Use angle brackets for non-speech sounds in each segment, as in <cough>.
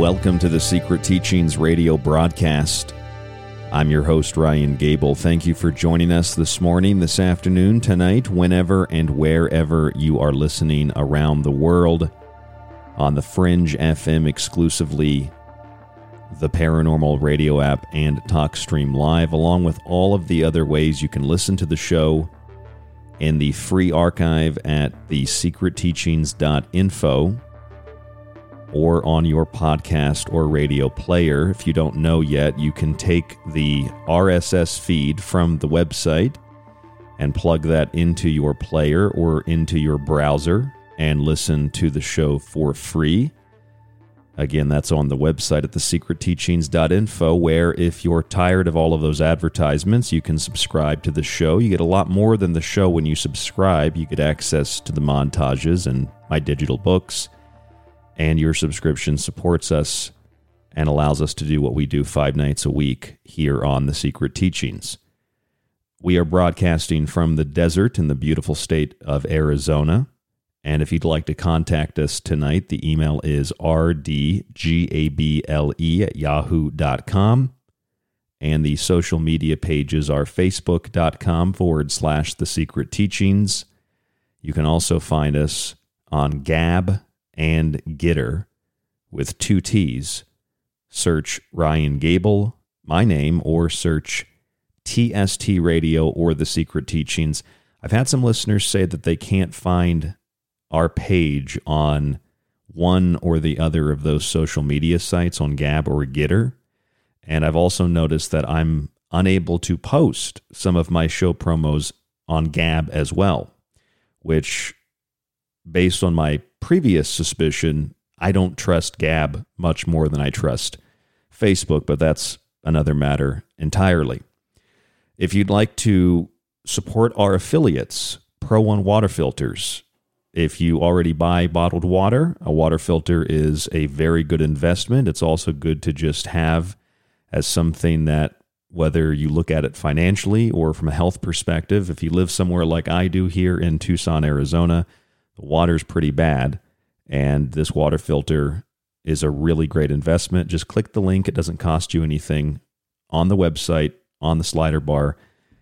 Welcome to the Secret Teachings radio broadcast. I'm your host, Ryan Gable. Thank you for joining us this morning, this afternoon, tonight, whenever and wherever you are listening around the world on the Fringe FM exclusively, the Paranormal Radio app, and TalkStream Live, along with all of the other ways you can listen to the show in the free archive at thesecretteachings.info or on your podcast or radio player. If you don't know yet, you can take the RSS feed from the website and plug that into your player or into your browser and listen to the show for free. Again, that's on the website at thesecretteachings.info, where if you're tired of all of those advertisements, you can subscribe to the show. You get a lot more than the show when you subscribe. You get access to the montages and my digital books and your subscription supports us and allows us to do what we do five nights a week here on The Secret Teachings. We are broadcasting from the desert in the beautiful state of Arizona. And if you'd like to contact us tonight, the email is rdgable at yahoo.com. And the social media pages are facebook.com forward slash the secret teachings. You can also find us on Gab and GETTR with two T's. Search Ryan Gable, my name, or search TST Radio or The Secret Teachings. I've had some listeners say that they can't find our page on one or the other of those social media sites on Gab or GETTR. And I've also noticed that I'm unable to post some of my show promos on Gab as well, which, based on my previous suspicion, I don't trust Gab much more than I trust Facebook, but that's another matter entirely. If you'd like to support our affiliates, Pro One Water Filters, if you already buy bottled water, a water filter is a very good investment. It's also good to just have as something that, whether you look at it financially or from a health perspective, if you live somewhere like I do here in Tucson, Arizona, the water's pretty bad, and this water filter is a really great investment. Just click the link, it doesn't cost you anything on the website, on the slider bar,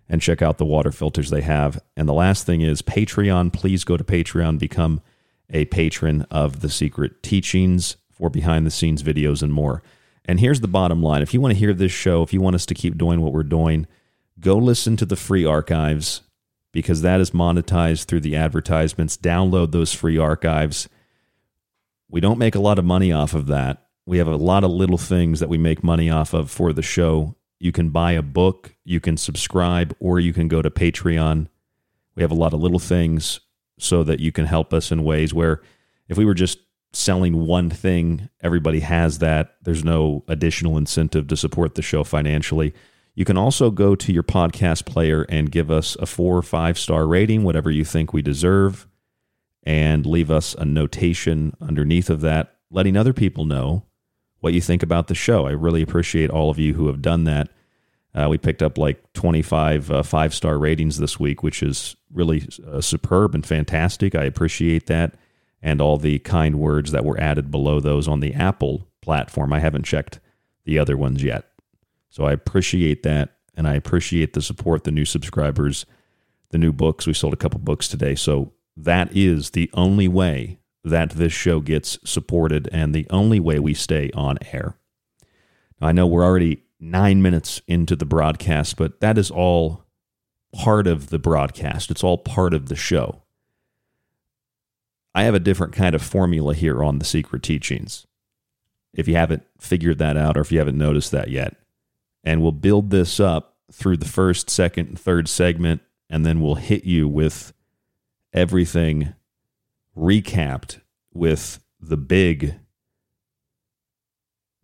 and check out the water filters they have. And the last thing is Patreon. Please go to Patreon, become a patron of the secret teachings for behind the scenes videos and more. And here's the bottom line if you want to hear this show, if you want us to keep doing what we're doing, go listen to the free archives because that is monetized through the advertisements. Download those free archives. We don't make a lot of money off of that. We have a lot of little things that we make money off of for the show. You can buy a book, you can subscribe, or you can go to Patreon. We have a lot of little things so that you can help us in ways where if we were just selling one thing, everybody has that. There's no additional incentive to support the show financially. You can also go to your podcast player and give us a four or five star rating, whatever you think we deserve, and leave us a notation underneath of that, letting other people know what you think about the show. I really appreciate all of you who have done that. Uh, we picked up like 25 uh, five star ratings this week, which is really uh, superb and fantastic. I appreciate that. And all the kind words that were added below those on the Apple platform. I haven't checked the other ones yet. So I appreciate that. And I appreciate the support, the new subscribers, the new books. We sold a couple books today. So that is the only way that this show gets supported and the only way we stay on air. I know we're already nine minutes into the broadcast, but that is all part of the broadcast. It's all part of the show. I have a different kind of formula here on the secret teachings. If you haven't figured that out or if you haven't noticed that yet, and we'll build this up through the first, second, and third segment, and then we'll hit you with everything recapped with the big,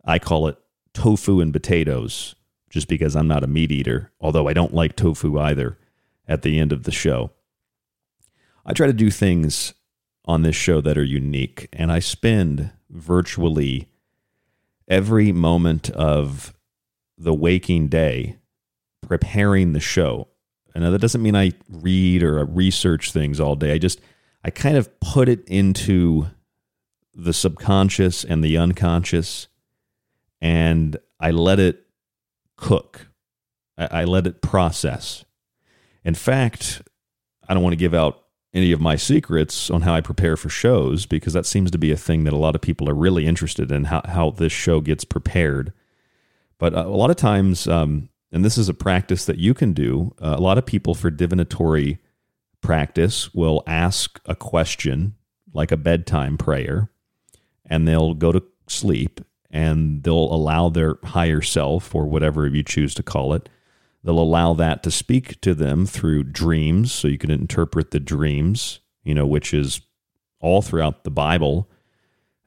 I call it tofu and potatoes, just because I'm not a meat eater, although I don't like tofu either at the end of the show. I try to do things on this show that are unique, and I spend virtually every moment of the waking day preparing the show. And that doesn't mean I read or research things all day. I just I kind of put it into the subconscious and the unconscious and I let it cook. I, I let it process. In fact, I don't want to give out any of my secrets on how I prepare for shows because that seems to be a thing that a lot of people are really interested in how, how this show gets prepared. But uh, a lot of times, um, and this is a practice that you can do, uh, a lot of people for divinatory practice will ask a question like a bedtime prayer, and they'll go to sleep and they'll allow their higher self or whatever you choose to call it they'll allow that to speak to them through dreams so you can interpret the dreams you know which is all throughout the bible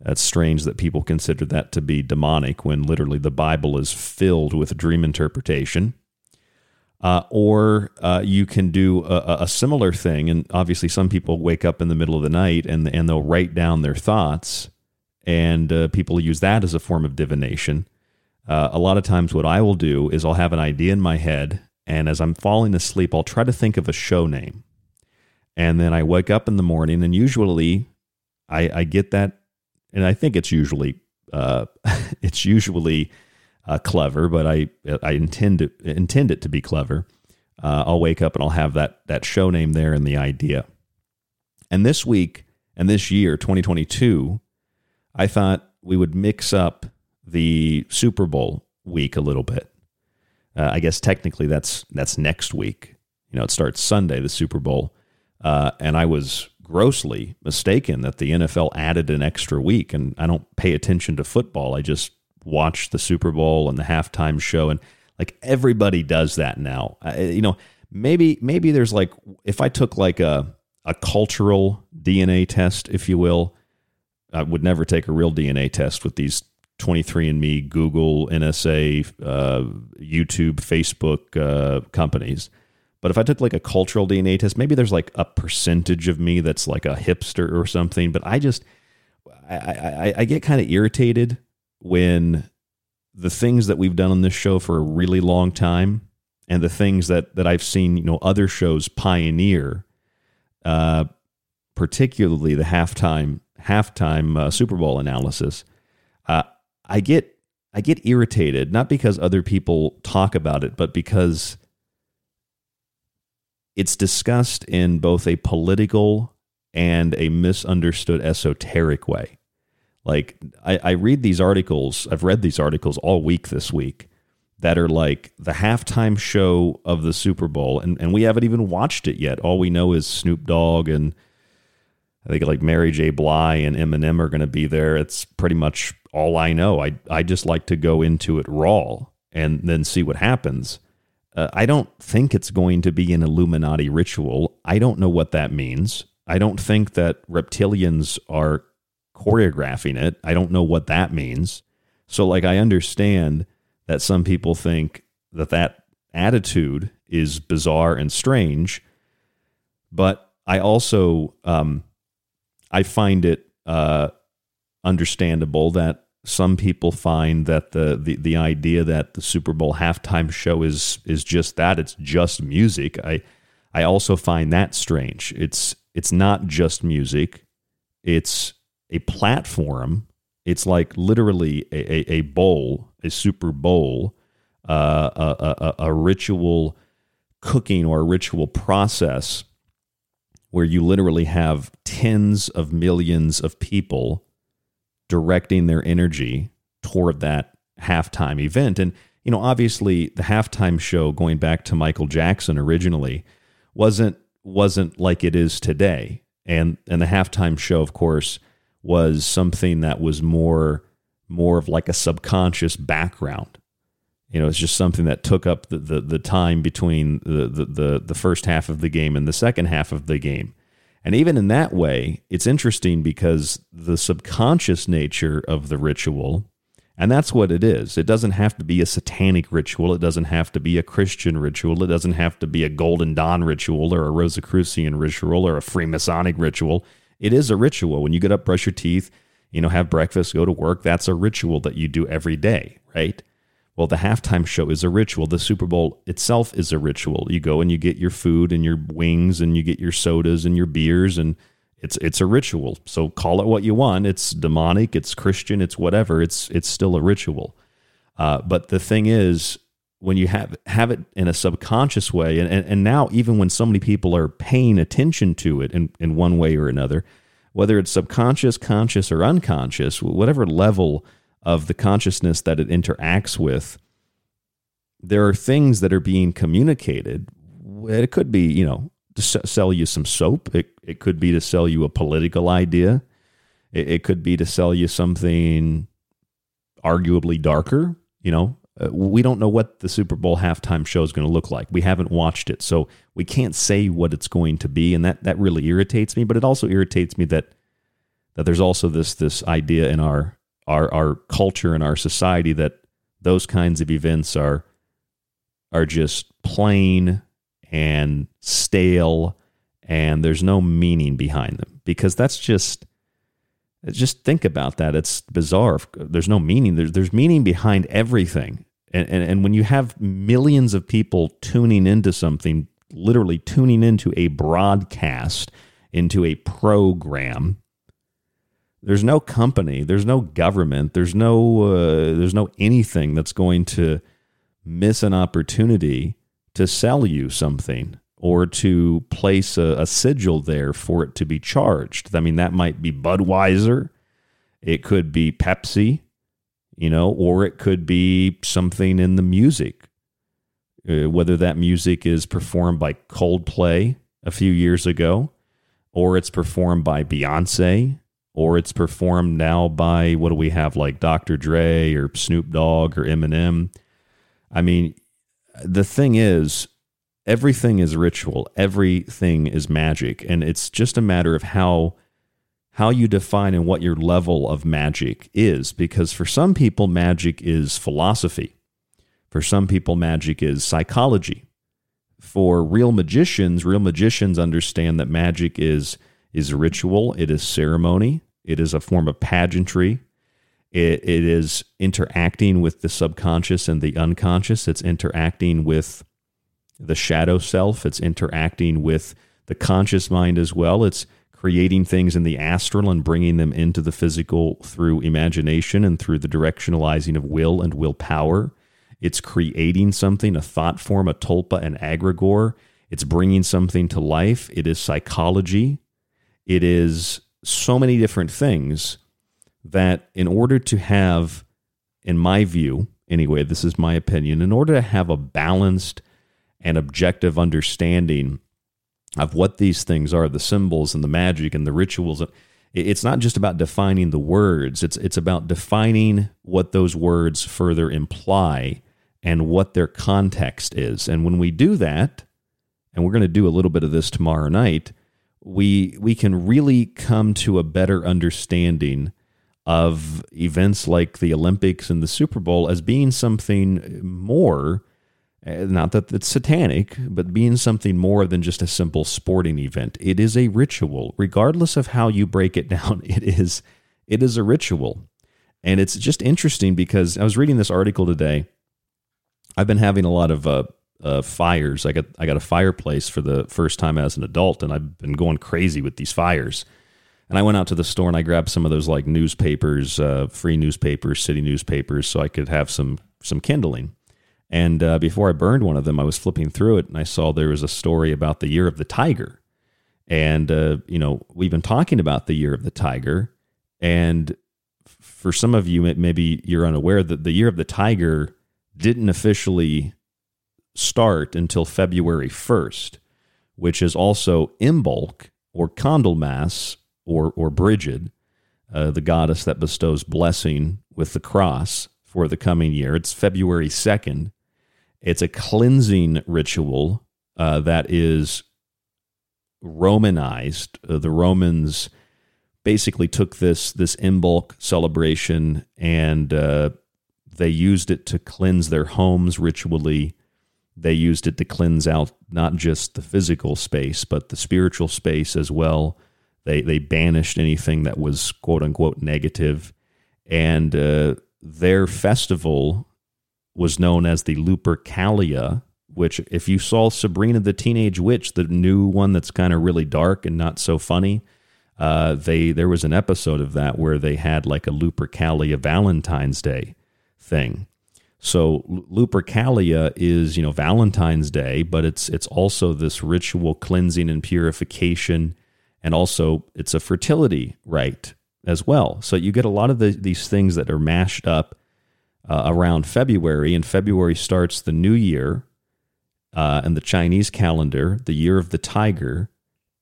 that's strange that people consider that to be demonic when literally the bible is filled with dream interpretation uh, or uh, you can do a, a, similar thing, and obviously some people wake up in the middle of the night and and they'll write down their thoughts, and uh, people use that as a form of divination. Uh, a lot of times, what I will do is I'll have an idea in my head, and as I'm falling asleep, I'll try to think of a show name, and then I wake up in the morning, and usually I, I get that, and I think it's usually uh, <laughs> it's usually uh, clever, but I I intend it intend it to be clever. Uh, I'll wake up and I'll have that that show name there and the idea. And this week and this year, 2022, I thought we would mix up the Super Bowl week a little bit. Uh, I guess technically that's that's next week. You know, it starts Sunday, the Super Bowl, uh, and I was grossly mistaken that the NFL added an extra week. And I don't pay attention to football. I just watch the Super Bowl and the halftime show, and like everybody does that now. you know, maybe maybe there's like if I took like a a cultural DNA test, if you will, I would never take a real DNA test with these 23andMe, Google, NSA, uh, YouTube, Facebook uh, companies. But if I took like a cultural DNA test, maybe there's like a percentage of me that's like a hipster or something. But I just, I, I, I get kind of irritated when the things that we've done on this show for a really long time and the things that, that I've seen, you know, other shows pioneer, uh, particularly the halftime halftime uh, Super Bowl analysis, uh, I get I get irritated not because other people talk about it, but because it's discussed in both a political and a misunderstood esoteric way. Like I, I read these articles, I've read these articles all week this week that are like the halftime show of the Super Bowl, and, and we haven't even watched it yet. All we know is Snoop Dogg and I think like Mary J. Blige and Eminem are going to be there. It's pretty much all I know. I I just like to go into it raw and then see what happens. Uh, I don't think it's going to be an Illuminati ritual. I don't know what that means. I don't think that reptilians are choreographing it. I don't know what that means. So like I understand that some people think that that attitude is bizarre and strange, but I also um, I find it uh, understandable that some people find that the, the the idea that the Super Bowl halftime show is is just that it's just music. I I also find that strange. It's it's not just music. It's a platform. It's like literally a, a, a bowl, a Super Bowl, uh, a, a, a ritual cooking or a ritual process where you literally have tens of millions of people directing their energy toward that halftime event. And, you know, obviously the halftime show going back to Michael Jackson originally wasn't wasn't like it is today. And and the halftime show, of course, was something that was more more of like a subconscious background. You know, it's just something that took up the, the, the time between the, the, the, the first half of the game and the second half of the game. And even in that way, it's interesting because the subconscious nature of the ritual, and that's what it is. It doesn't have to be a satanic ritual. It doesn't have to be a Christian ritual. It doesn't have to be a Golden Dawn ritual or a Rosicrucian ritual or a Freemasonic ritual. It is a ritual. When you get up, brush your teeth, you know, have breakfast, go to work, that's a ritual that you do every day, right? Well, the halftime show is a ritual. The Super Bowl itself is a ritual. You go and you get your food and your wings and you get your sodas and your beers and it's it's a ritual. So call it what you want. It's demonic, it's Christian, it's whatever. It's it's still a ritual. Uh, but the thing is, when you have have it in a subconscious way, and, and, and now even when so many people are paying attention to it in, in one way or another, whether it's subconscious, conscious, or unconscious, whatever level of the consciousness that it interacts with, there are things that are being communicated. It could be, you know, to sell you some soap. It, it could be to sell you a political idea. It, it could be to sell you something arguably darker. You know, uh, we don't know what the Super Bowl halftime show is going to look like. We haven't watched it, so we can't say what it's going to be, and that that really irritates me. But it also irritates me that that there's also this this idea in our our our culture and our society that those kinds of events are are just plain and stale and there's no meaning behind them. Because that's just just think about that. It's bizarre. There's no meaning. There's, there's meaning behind everything. And, and and when you have millions of people tuning into something literally tuning into a broadcast into a program there's no company there's no government there's no uh, there's no anything that's going to miss an opportunity to sell you something or to place a, a, sigil there for it to be charged. I mean, that might be Budweiser, it could be Pepsi, you know, or it could be something in the music. Uh, whether that music is performed by Coldplay a few years ago, or it's performed by Beyonce, or it's performed now by what do we have like Dr. Dre or Snoop Dogg or Eminem. I mean, the thing is, everything is ritual, everything is magic, and it's just a matter of how how you define and what your level of magic is because for some people magic is philosophy. For some people magic is psychology. For real magicians, real magicians understand that magic is is ritual, it is ceremony, it is a form of pageantry, it, it is interacting with the subconscious and the unconscious. It's interacting with the shadow self. It's interacting with the conscious mind as well. It's creating things in the astral and bringing them into the physical through imagination and through the directionalizing of will and willpower. It's creating something, a thought form, a tulpa, an egregore. It's bringing something to life. It is psychology. It is so many different things that in order to have, in my view, anyway, this is my opinion, in order to have a balanced and objective understanding of what these things are, the symbols and the magic and the rituals, it's not just about defining the words, it's, it's about defining what those words further imply and what their context is. And when we do that, and we're going to do a little bit of this tomorrow night, we we can really come to a better understanding of events like the Olympics and the Super Bowl as being something more, eh, not that it's satanic, but being something more than just a simple sporting event. It is a ritual, regardless of how you break it <laughs> down. It is it is a ritual, and it's just interesting because I was reading this article today. I've been having a lot of uh, uh, fires. I got I got a fireplace for the first time as an adult, and I've been going crazy with these fires. And I went out to the store and I grabbed some of those like newspapers, uh, free newspapers, city newspapers, so I could have some some kindling. And uh, before I burned one of them, I was flipping through it and I saw there was a story about the year of the tiger. And uh, you know, we've been talking about the year of the tiger, and for some of you, maybe you're unaware that the year of the tiger didn't officially start until February 1st, which is also Imbolc or Candlemas or, or Brigid, uh, the goddess that bestows blessing with the cross for the coming year. It's February 2nd. It's a cleansing ritual uh, that is Romanized. Uh, the Romans basically took this this Imbolc celebration and uh, they used it to cleanse their homes ritually. They used it to cleanse out not just the physical space, but the spiritual space as well. They they banished anything that was quote unquote negative, and uh, their festival was known as the Lupercalia. Which, if you saw Sabrina the Teenage Witch, the new one that's kind of really dark and not so funny, uh, they there was an episode of that where they had like a Lupercalia Valentine's Day thing. So Lupercalia is you know Valentine's Day, but it's it's also this ritual cleansing and purification and also it's a fertility rite as well. So you get a lot of the, these things that are mashed up uh, around February, and February starts the new year uh, and the Chinese calendar, the year of the tiger,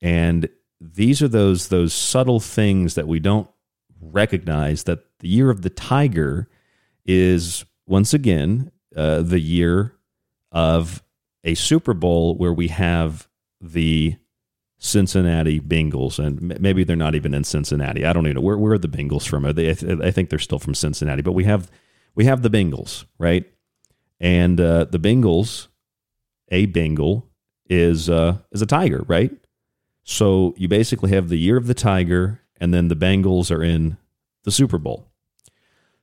and these are those those subtle things that we don't recognize that the year of the tiger is once again uh, the year of a Super Bowl where we have the Cincinnati Bengals, and maybe they're not even in Cincinnati. I don't even know where where are the Bengals from. Are they? I think they're still from Cincinnati, but we have we have the Bengals, right? And uh, the Bengals, a Bengal is uh, is a tiger, right? So you basically have the year of the tiger, and then the Bengals are in the Super Bowl.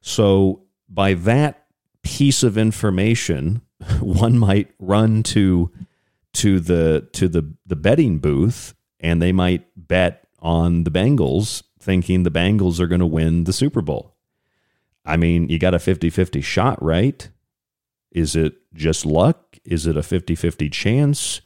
So by that piece of information, <laughs> one might run to to the to the the betting booth and they might bet on the Bengals thinking the Bengals are going to win the Super Bowl. I mean, you got a 50-50 shot, right? Is it just luck? Is it a 50-50 chance?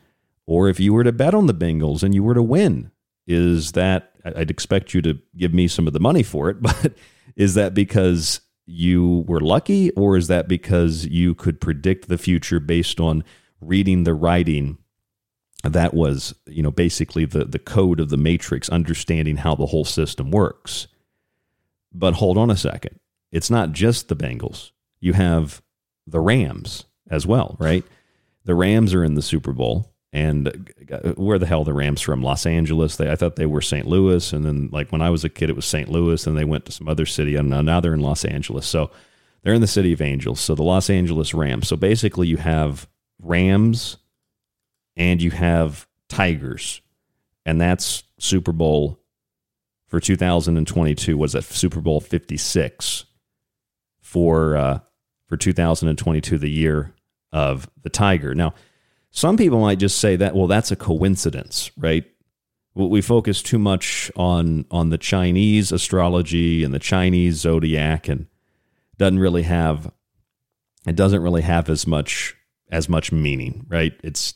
Or if you were to bet on the Bengals and you were to win, is that I'd expect you to give me some of the money for it, <laughs> but is that because you were lucky or is that because you could predict the future based on reading the writing that was you know basically the the code of the matrix understanding how the whole system works? But hold on a second. It's not just the bengals. You have the rams as well right? The rams are in the super bowl and uh, where the hell the rams from los angeles they, i thought they were st louis and then like when i was a kid it was st louis and they went to some other city and now they're in los angeles so they're in the city of angels so the los angeles rams so basically you have rams and you have Tigers, and that's Super Bowl for 2022. Was that Super Bowl 56 for uh, for 2022, the year of the Tiger? Now, some people might just say that well, that's a coincidence, right? We focus too much on on the Chinese astrology and the Chinese zodiac, and doesn't really have it doesn't really have as much as much meaning, right? It's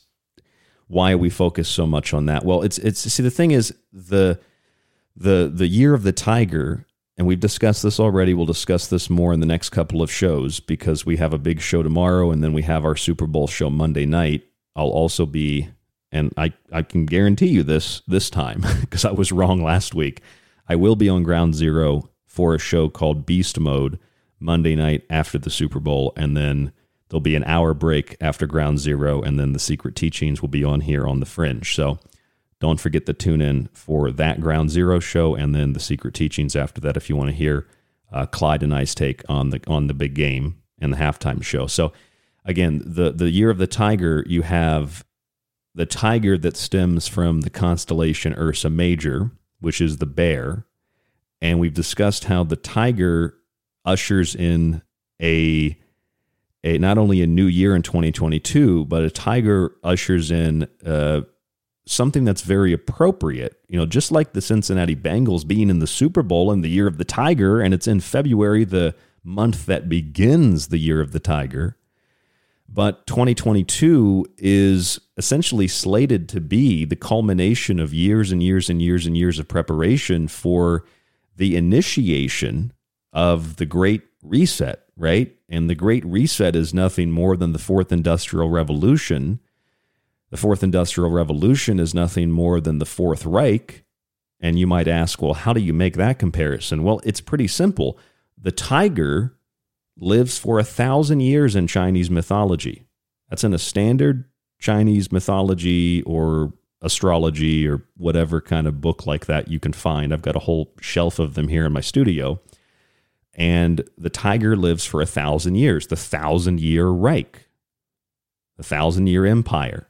why we focus so much on that? Well, it's it's see the thing is the the the year of the tiger and we've discussed this already. We'll discuss this more in the next couple of shows because we have a big show tomorrow and then we have our Super Bowl show Monday night. I'll also be and I, I can guarantee you this this time <laughs> because I was wrong last week. I will be on ground zero for a show called Beast Mode Monday night after the Super Bowl and then There'll be an hour break after Ground Zero, and then the Secret Teachings will be on here on the Fringe. So don't forget to tune in for that Ground Zero show, and then the Secret Teachings after that if you want to hear uh, Clyde and I's take on the on the big game and the halftime show. So again, the the year of the tiger, you have the tiger that stems from the constellation Ursa Major, which is the bear, and we've discussed how the tiger ushers in a a not only a new year in 2022, but a tiger ushers in uh, something that's very appropriate. You know, just like the Cincinnati Bengals being in the Super Bowl in the year of the tiger, and it's in February, the month that begins the year of the tiger. But 2022 is essentially slated to be the culmination of years and years and years and years of preparation for the initiation of the Great Reset, right? And the Great Reset is nothing more than the Fourth Industrial Revolution. The Fourth Industrial Revolution is nothing more than the Fourth Reich. And you might ask, well, how do you make that comparison? Well, it's pretty simple. The tiger lives for a thousand years in Chinese mythology. That's in a standard Chinese mythology or astrology or whatever kind of book like that you can find. I've got a whole shelf of them here in my studio and the tiger lives for a thousand years, the thousand year Reich, the thousand year empire.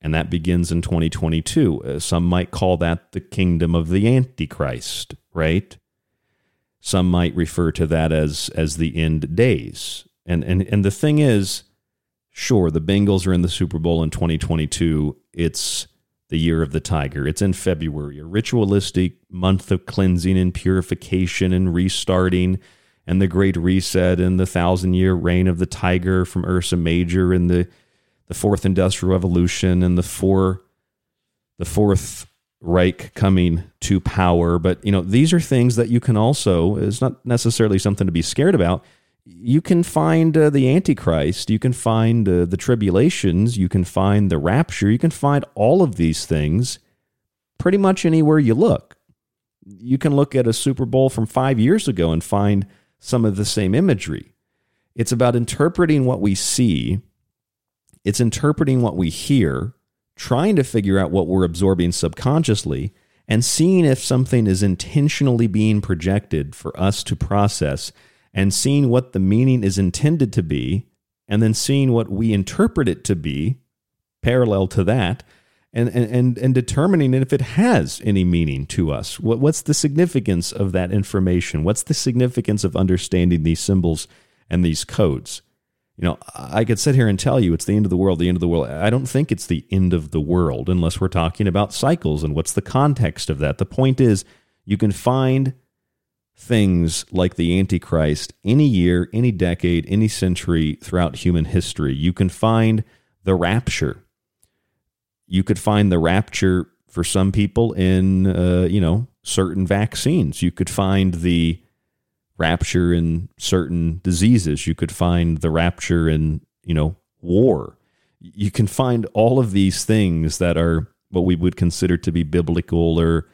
And that begins in 2022. Uh, some might call that the kingdom of the Antichrist, right? Some might refer to that as, as the end days. And, and, and the thing is, sure, the Bengals are in the Super Bowl in 2022. It's the year of the tiger. It's in February, a ritualistic month of cleansing and purification and restarting, and the great reset and the thousand year reign of the tiger from Ursa Major and the the fourth industrial revolution and the four the fourth Reich coming to power. But you know, these are things that you can also it's not necessarily something to be scared about you can find uh, the Antichrist, you can find uh, the tribulations, you can find the rapture, you can find all of these things pretty much anywhere you look. you can look at a Super Bowl from five years ago and find some of the same imagery. It's about interpreting what we see, it's interpreting what we hear, trying to figure out what we're absorbing subconsciously, and seeing if something is intentionally being projected for us to process, and seeing what the meaning is intended to be, and then seeing what we interpret it to be parallel to that and, and, and determining if it has any meaning to us. What, what's the significance of that information? What's the significance of understanding these symbols and these codes? You know, I could sit here and tell you it's the end of the world, the end of the world. I don't think it's the end of the world unless we're talking about cycles and what's the context of that. The point is, you can find things like the Antichrist any year, any decade, any century throughout human history. You can find the rapture you could find the rapture for some people in uh, you know certain vaccines. You could find the rapture in certain diseases. You could find the rapture in you know war. You can find all of these things that are what we would consider to be biblical or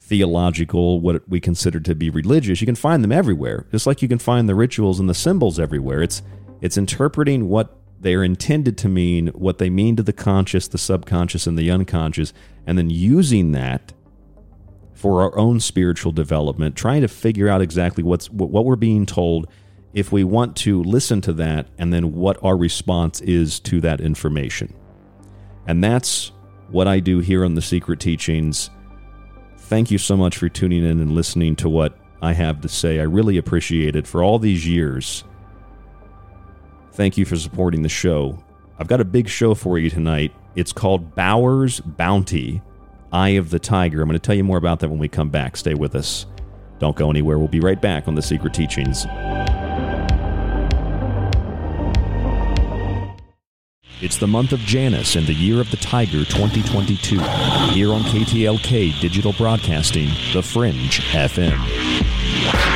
theological, what we consider to be religious. You can find them everywhere, just like you can find the rituals and the symbols everywhere. It's it's interpreting what they are intended to mean what they mean to the conscious, the subconscious, and the unconscious, and then using that for our own spiritual development, trying to figure out exactly what's what we're being told if we want to listen to that and then what our response is to that information. And that's what I do here on the Secret Teachings. Thank you so much for tuning in and listening to what I have to say. I really appreciate it for all these years. Thank you for supporting the show. I've got a big show for you tonight. It's called Bauer's Bounty Eye of the Tiger. I'm going to tell you more about that when we come back. Stay with us. Don't go anywhere. We'll be right back on The Secret Teachings. It's the month of Janus and the year of the Tiger 2022. Here on KTLK Digital Broadcasting, The Fringe FM.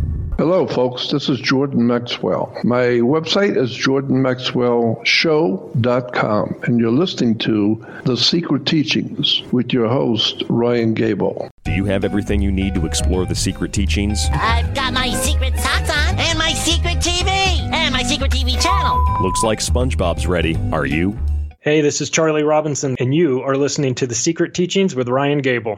Hello, folks. This is Jordan Maxwell. My website is jordanmaxwellshow.com, and you're listening to The Secret Teachings with your host, Ryan Gable. Do you have everything you need to explore the secret teachings? I've got my secret socks on, and my secret TV, and my secret TV channel. Looks like SpongeBob's ready. Are you? Hey, this is Charlie Robinson, and you are listening to The Secret Teachings with Ryan Gable.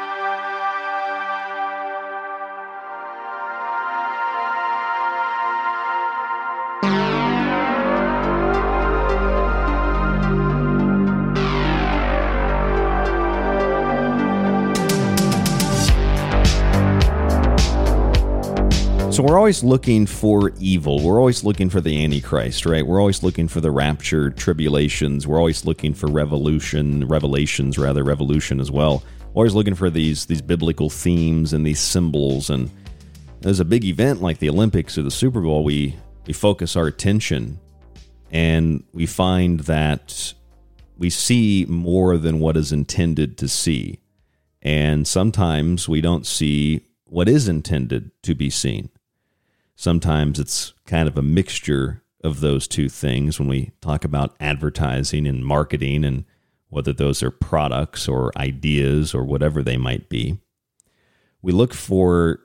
So we're always looking for evil. We're always looking for the Antichrist, right? We're always looking for the rapture, tribulations. We're always looking for revolution, revelations, rather, revolution as well. Always looking for these these biblical themes and these symbols. And as a big event like the Olympics or the Super Bowl, we we focus our attention and we find that we see more than what is intended to see. And sometimes we don't see what is intended to be seen. Sometimes it's kind of a mixture of those two things when we talk about advertising and marketing and whether those are products or ideas or whatever they might be. We look for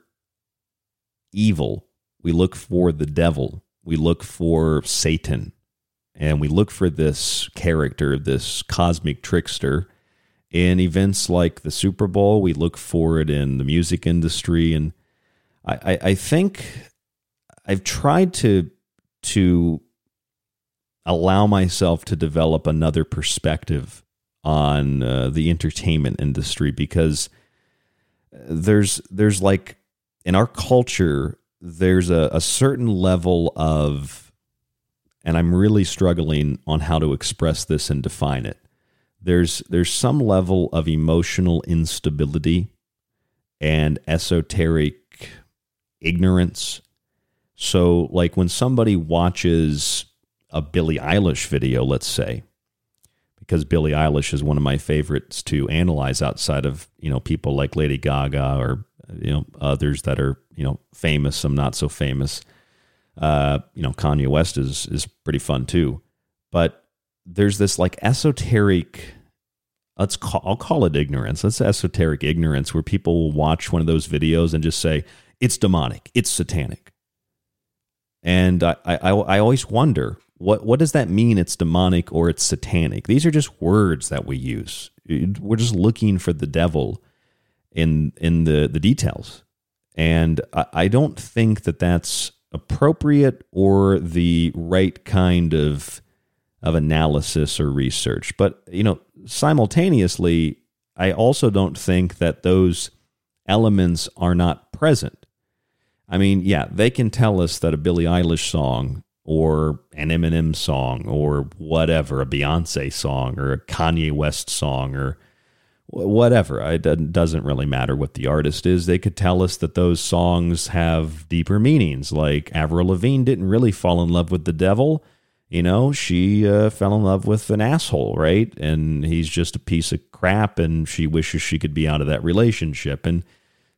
evil, we look for the devil, we look for Satan, and we look for this character, this cosmic trickster. In events like the Super Bowl, we look for it in the music industry. And I, I, I think I've tried to to allow myself to develop another perspective on uh, the entertainment industry because there's there's like in our culture there's a, a certain level of and I'm really struggling on how to express this and define it. There's there's some level of emotional instability and esoteric ignorance so, like when somebody watches a Billie Eilish video, let's say, because Billie Eilish is one of my favorites to analyze outside of, you know, people like Lady Gaga or, you know, others that are, you know, famous, some not so famous. Uh, you know, Kanye West is is pretty fun too. But there's this like esoteric let's call I'll call it ignorance. That's esoteric ignorance where people will watch one of those videos and just say, it's demonic, it's satanic. And I, I, I always wonder what what does that mean? It's demonic or it's satanic. These are just words that we use. We're just looking for the devil in in the the details, and I, I don't think that that's appropriate or the right kind of of analysis or research. But you know, simultaneously, I also don't think that those elements are not present. I mean, yeah, they can tell us that a Billie Eilish song or an Eminem song or whatever, a Beyonce song or a Kanye West song or whatever. It doesn't really matter what the artist is. They could tell us that those songs have deeper meanings. Like Avril Lavigne didn't really fall in love with the devil. You know, she uh, fell in love with an asshole, right? And he's just a piece of crap, and she wishes she could be out of that relationship. And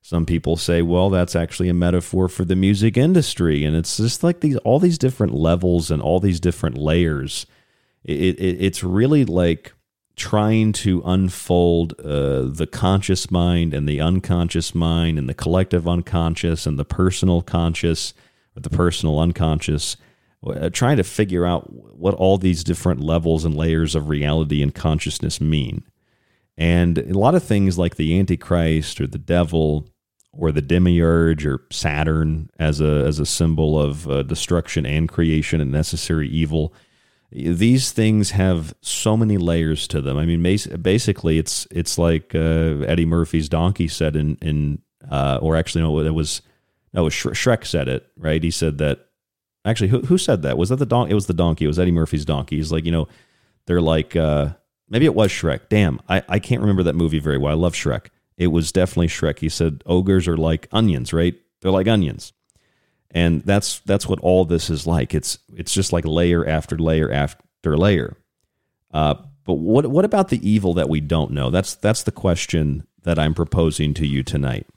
some people say, well, that's actually a metaphor for the music industry. And it's just like these all these different levels and all these different layers. It, it, it's really like trying to unfold uh, the conscious mind and the unconscious mind and the collective unconscious and the personal conscious or the personal unconscious, uh, trying to figure out what all these different levels and layers of reality and consciousness mean. And a lot of things like the Antichrist or the devil or the demiurge or Saturn as a as a symbol of uh, destruction and creation and necessary evil. These things have so many layers to them. I mean, basically, it's it's like uh, Eddie Murphy's donkey said in in uh, or actually no, it was no, it was Shrek said it right. He said that actually who who said that was that the donkey? It was the donkey. It was Eddie Murphy's donkey. He's like you know they're like uh, Maybe it was Shrek. Damn, I, I can't remember that movie very well. I love Shrek. It was definitely Shrek. He said ogres are like onions, right? They're like onions. And that's that's what all this is like. It's it's just like layer after layer after layer. Uh, but what what about the evil that we don't know? That's that's the question that I'm proposing to you tonight.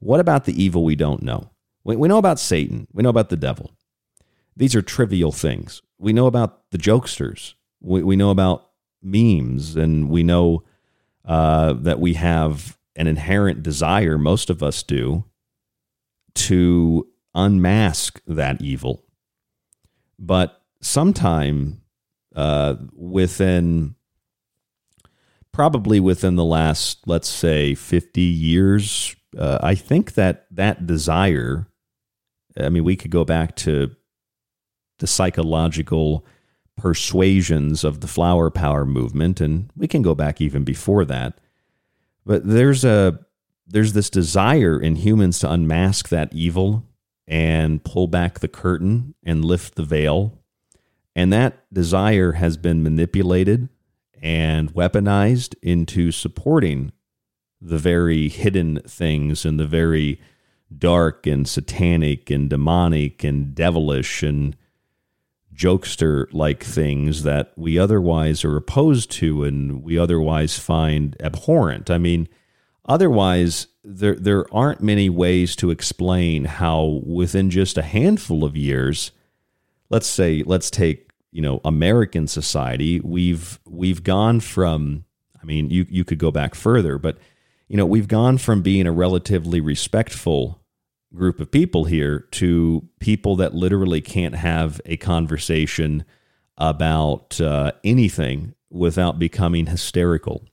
What about the evil we don't know? We, we know about Satan. We know about the devil. These are trivial things. We know about the jokesters. We, we know about memes, and we know uh, that we have an inherent desire, most of us do, to unmask that evil. But sometime uh, within, probably within the last, let's say, 50 years, uh, I think that that desire, I mean, we could go back to the psychological persuasions of the flower power movement, and we can go back even before that. But there's a there's this desire in humans to unmask that evil and pull back the curtain and lift the veil. And that desire has been manipulated and weaponized into supporting the very hidden things and the very dark and satanic and demonic and devilish and jokester like things that we otherwise are opposed to and we otherwise find abhorrent. I mean, otherwise, there, there aren't many ways to explain how within just a handful of years, let's say, let's take, you know, American society, we've, we've gone from, I mean, you, you could go back further, but, you know, we've gone from being a relatively respectful group of people here to people that literally can't have a conversation about uh, anything without becoming hysterical.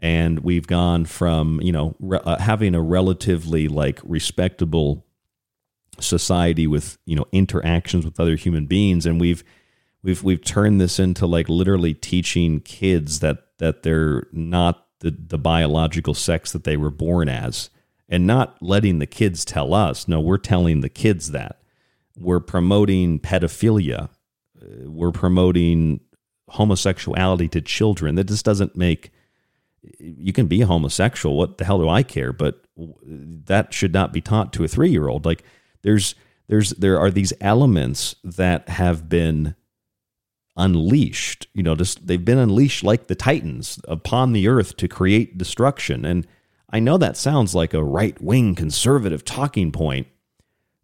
And we've gone from you know re- uh, having a relatively like respectable society with you know interactions with other human beings. And we've we've we've turned this into like literally teaching kids that that they're not the the biological sex that they were born as and not letting the kids tell us. No, we're telling the kids that. We're promoting pedophilia. Uh, we're promoting homosexuality to children. That just doesn't make you can be homosexual. What the hell do I care? But that should not be taught to a 3-year-old. Like there's there's there are these elements that have been unleashed, you know, just they've been unleashed like the titans upon the earth to create destruction and I know that sounds like a right wing conservative talking point,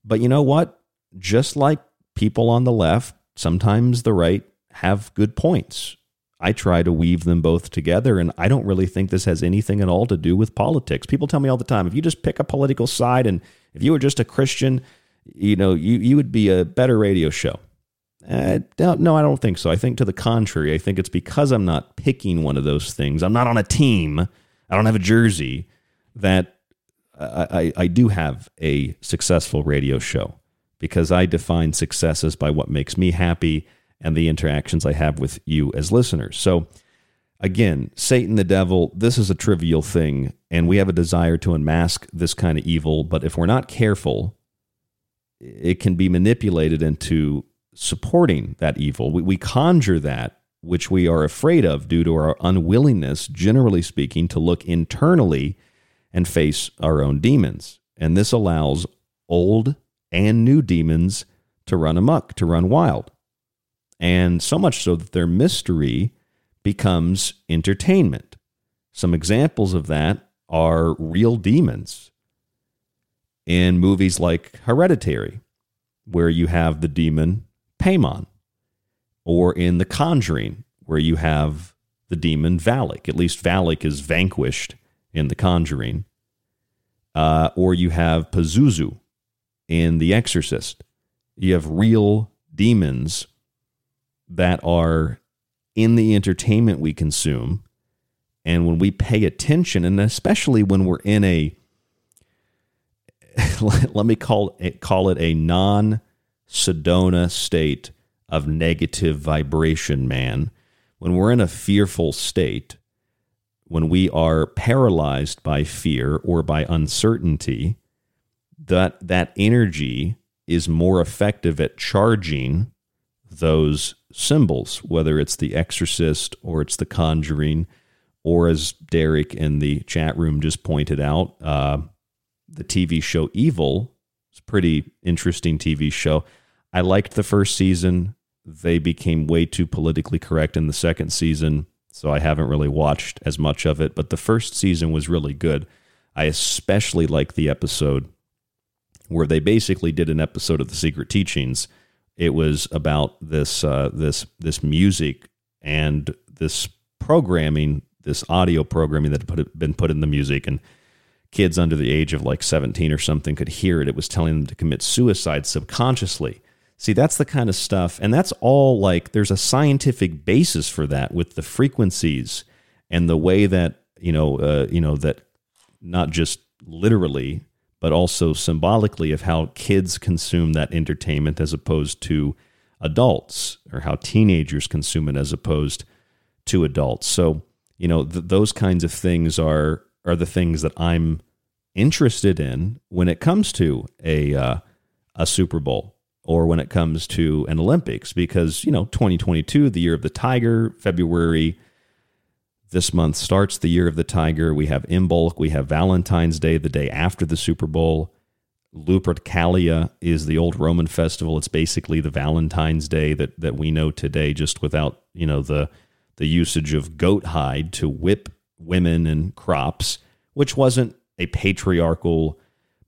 but you know what? Just like people on the left, sometimes the right have good points. I try to weave them both together, and I don't really think this has anything at all to do with politics. People tell me all the time if you just pick a political side and if you were just a Christian, you know, you, you would be a better radio show. Uh, no, I don't think so. I think to the contrary. I think it's because I'm not picking one of those things. I'm not on a team. I don't have a jersey that I, I, do have a successful radio show because I define success as by what makes me happy and the interactions I have with you as listeners. So, again, Satan, the devil, this is a trivial thing, and we have a desire to unmask this kind of evil. But if we're not careful, it can be manipulated into supporting that evil. We, we conjure that, which we are afraid of due to our unwillingness, generally speaking, to look internally and face our own demons. And this allows old and new demons to run amok, to run wild. And so much so that their mystery becomes entertainment. Some examples of that are real demons in movies like Hereditary, where you have the demon Paimon, or in The Conjuring, where you have the demon Valak. At least Valak is vanquished in The Conjuring, uh, or you have Pazuzu in The Exorcist. You have real demons that are in the entertainment we consume. And when we pay attention, and especially when we're in a, <laughs> let me call it, call it a non Sedona state of negative vibration, man. When we're in a fearful state, when we are paralyzed by fear or by uncertainty, that that energy is more effective at charging those symbols, whether it's the exorcist or it's the conjuring, or as Derek in the chat room just pointed out, uh, the TV show Evil. It's a pretty interesting TV show. I liked the first season. They became way too politically correct in the second season so I haven't really watched as much of it. But the first season was really good. I especially like the episode where they basically did an episode of the Secret Teachings. It was about this uh, this this music and this programming, this audio programming that had put, been put in the music, and kids under the age of like 17 or something could hear it, it was telling them to commit suicide subconsciously. See, that's the kind of stuff, and that's all like there's a scientific basis for that with the frequencies and the way that you know, uh, you know that not just literally, but also symbolically of how kids consume that entertainment as opposed to adults, or how teenagers consume it as opposed to adults. So, you know, th- those kinds of things are are the things that I'm interested in when it comes to a uh, a Super Bowl or when it comes to an Olympics because you know 2022 the year of the tiger February this month starts the year of the tiger. We have Imbolc we have Valentine's Day the day after the Super Bowl. Lupercalia is the old Roman festival. It's basically the Valentine's Day that that we know today just without you know the the usage of goat hide to whip women and crops, which wasn't a patriarchal,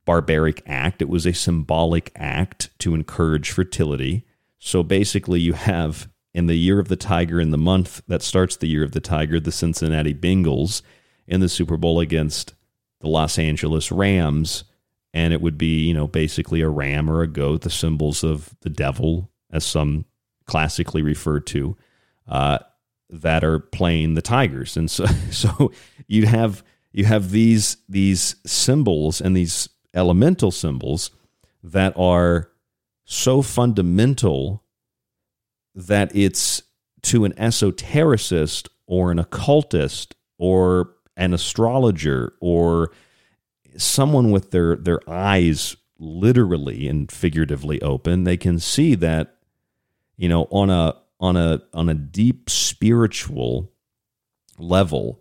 barbaric act. It was a symbolic act to encourage fertility. So basically, you have in the year of the tiger, in the month that starts the year of the tiger, the Cincinnati Bengals in the Super Bowl against the Los Angeles Rams. And it would be, you know, basically a ram or a goat, the symbols of the devil, as some classically referred to. Uh, that are playing the Tigers, and so <laughs> so you have you have these these symbols and these elemental symbols that are so fundamental that it's to an esotericist or an occultist or an astrologer or someone with their their eyes literally and figuratively open they can see that you know on a on a on a deep spiritual level,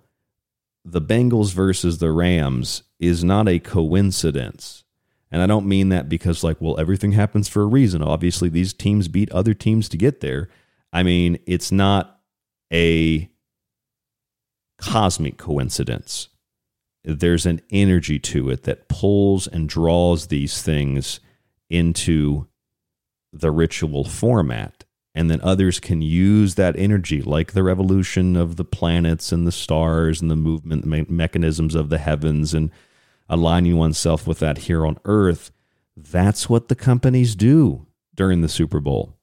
the Bengals versus the Rams is not a coincidence. And I don't mean that because like, well, everything happens for a reason. Obviously, these teams beat other teams to get there. I mean, it's not a cosmic coincidence. There's an energy to it that pulls and draws these things into the ritual format and then others can use that energy like the revolution of the planets and the stars and the movement me- mechanisms of the heavens and aligning oneself with that here on earth. That's what the companies do during the super bowl.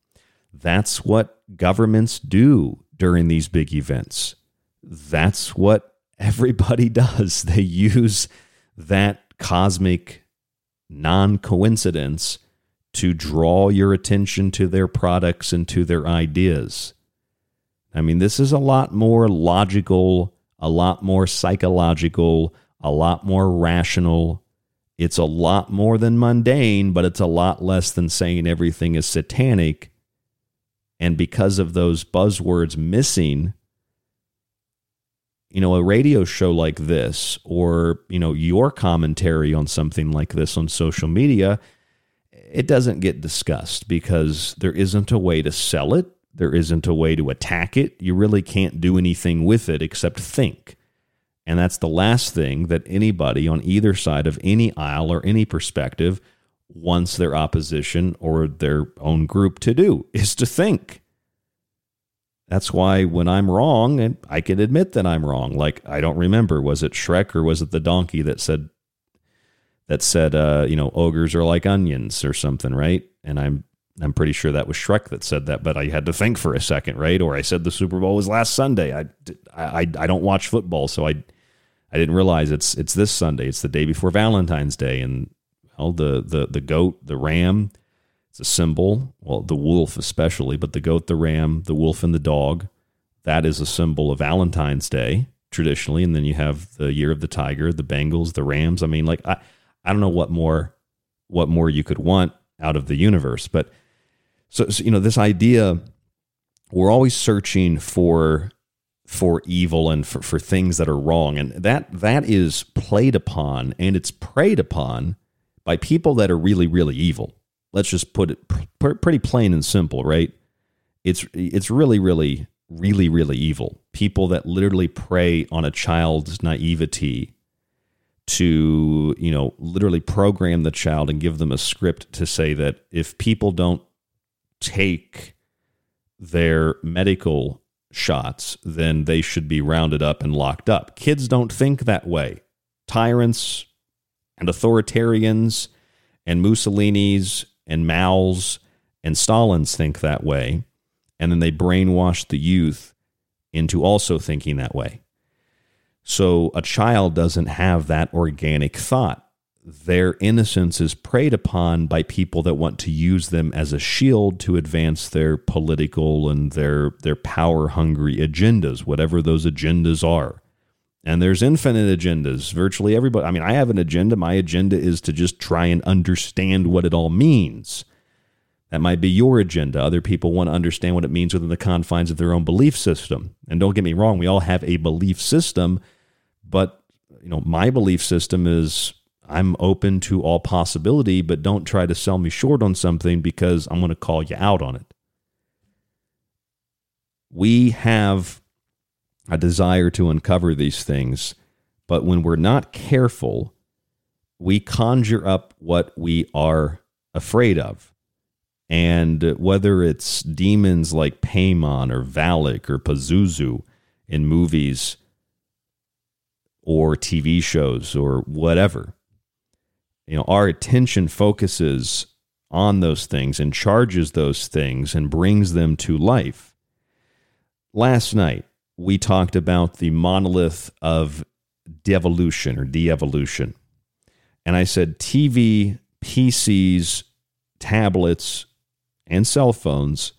That's what governments do during these big events. That's what everybody <laughs> does. They use that cosmic non coincidence to draw your attention to their products and to their ideas. I mean, this is a lot more logical, a lot more psychological, a lot more rational. It's a lot more than mundane, but it's a lot less than saying everything is satanic. And because of those buzzwords missing, you know, a radio show like this, or, you know, your commentary on something like this on social media it doesn't get discussed because there isn't a way to sell it. There isn't a way to attack it. You really can't do anything with it except think. And that's the last thing that anybody on either side of any aisle or any perspective wants their opposition or their own group to do <laughs> is to think. That's why when I'm wrong, and I can admit that I'm wrong. Like I don't remember, was it Shrek or was it the donkey that said that said, uh, you know, ogres are like onions or something, right? And I'm I'm pretty sure that was Shrek that said that, but I had to think for a second, right? Or I said the Super Bowl was last Sunday. I, I, I don't watch football, so I I didn't realize it's it's this Sunday. It's the day before Valentine's Day, and well, the the the goat, the ram, it's a symbol. Well, the wolf especially, but the goat, the ram, the wolf, and the dog. That is a symbol of Valentine's Day traditionally, and then you have the year of the tiger, the Bengals, the Rams. I mean, like I I don't know what more what more you could want out of the universe. But so, so you know, this idea we're always searching for for evil and for, for things that are wrong. And that that is played upon and it's preyed upon by people that are really, really evil. Let's just put it pr- pretty plain and simple, right? It's it's really, really, really, really evil. People that literally prey on a child's naivety to you know literally program the child and give them a script to say that if people don't take their medical shots then they should be rounded up and locked up kids don't think that way tyrants And authoritarians and Mussolini's and Mao's and Stalin's think that way. And then they brainwash the youth into also thinking that way. So a child doesn't have that organic thought. Their innocence is preyed upon by people that want to use them as a shield to advance their political and their their power hungry agendas, whatever those agendas are. And there's infinite agendas. Virtually everybody, I mean, I have an agenda. My agenda is to just try and understand what it all means. That might be your agenda. Other people want to understand what it means within the confines of their own belief system. And don't get me wrong, we all have a belief system, but you know, my belief system is I'm open to all possibility, but don't try to sell me short on something because I'm going to call you out on it. We have a desire to uncover these things, but when we're not careful, we conjure up what we are afraid of. And whether it's demons like Paimon or Valak or Pazuzu in movies or TV shows or whatever, you know, our attention focuses on those things and charges those things and brings them to life. Last night, we talked about the monolith of devolution or de-evolution. And I said TV, PCs, tablets, and cell phones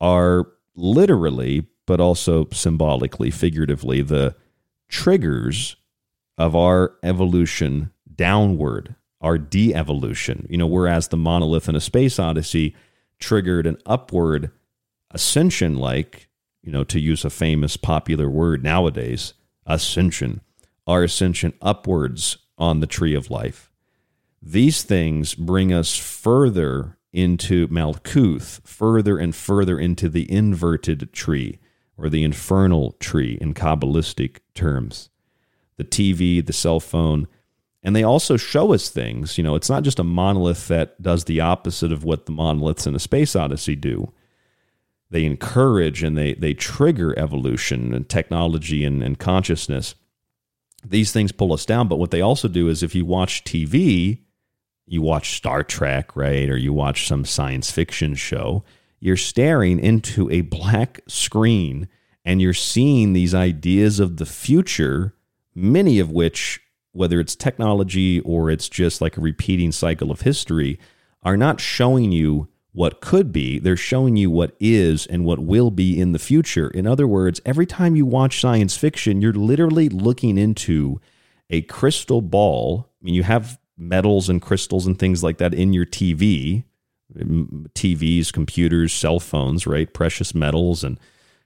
are literally, but also symbolically, figuratively, the triggers of our evolution downward, our de evolution. You know, whereas the monolith in a space odyssey triggered an upward ascension, like, you know, to use a famous popular word nowadays, ascension, our ascension upwards on the tree of life. These things bring us further into Malkuth, further and further into the inverted tree or the infernal tree in Kabbalistic terms. The TV, the cell phone, and they also show us things. You know, it's not just a monolith that does the opposite of what the monoliths in a space odyssey do. They encourage and they, they trigger evolution and technology and, and consciousness. These things pull us down, but what they also do is if you watch TV, you watch Star Trek, right? Or you watch some science fiction show, you're staring into a black screen and you're seeing these ideas of the future, many of which, whether it's technology or it's just like a repeating cycle of history, are not showing you what could be. They're showing you what is and what will be in the future. In other words, every time you watch science fiction, you're literally looking into a crystal ball. I mean, you have metals and crystals and things like that in your TV, TVs, computers, cell phones, right? Precious metals and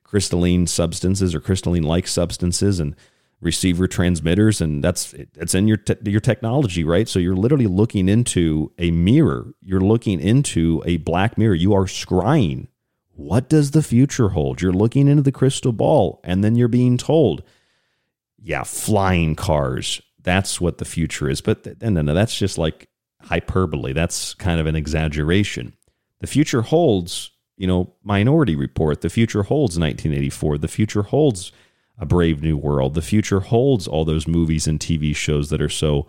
crystalline substances or crystalline like substances and receiver transmitters and that's it's in your te- your technology right? So you're literally looking into a mirror. You're looking into a black mirror. You are scrying. What does the future hold? You're looking into the crystal ball and then you're being told yeah flying cars. That's what the future is. But no, no, no, that's just like hyperbole. That's kind of an exaggeration. The future holds, you know, Minority Report. The future holds 1984. The future holds A Brave New World. The future holds all those movies and TV shows that are so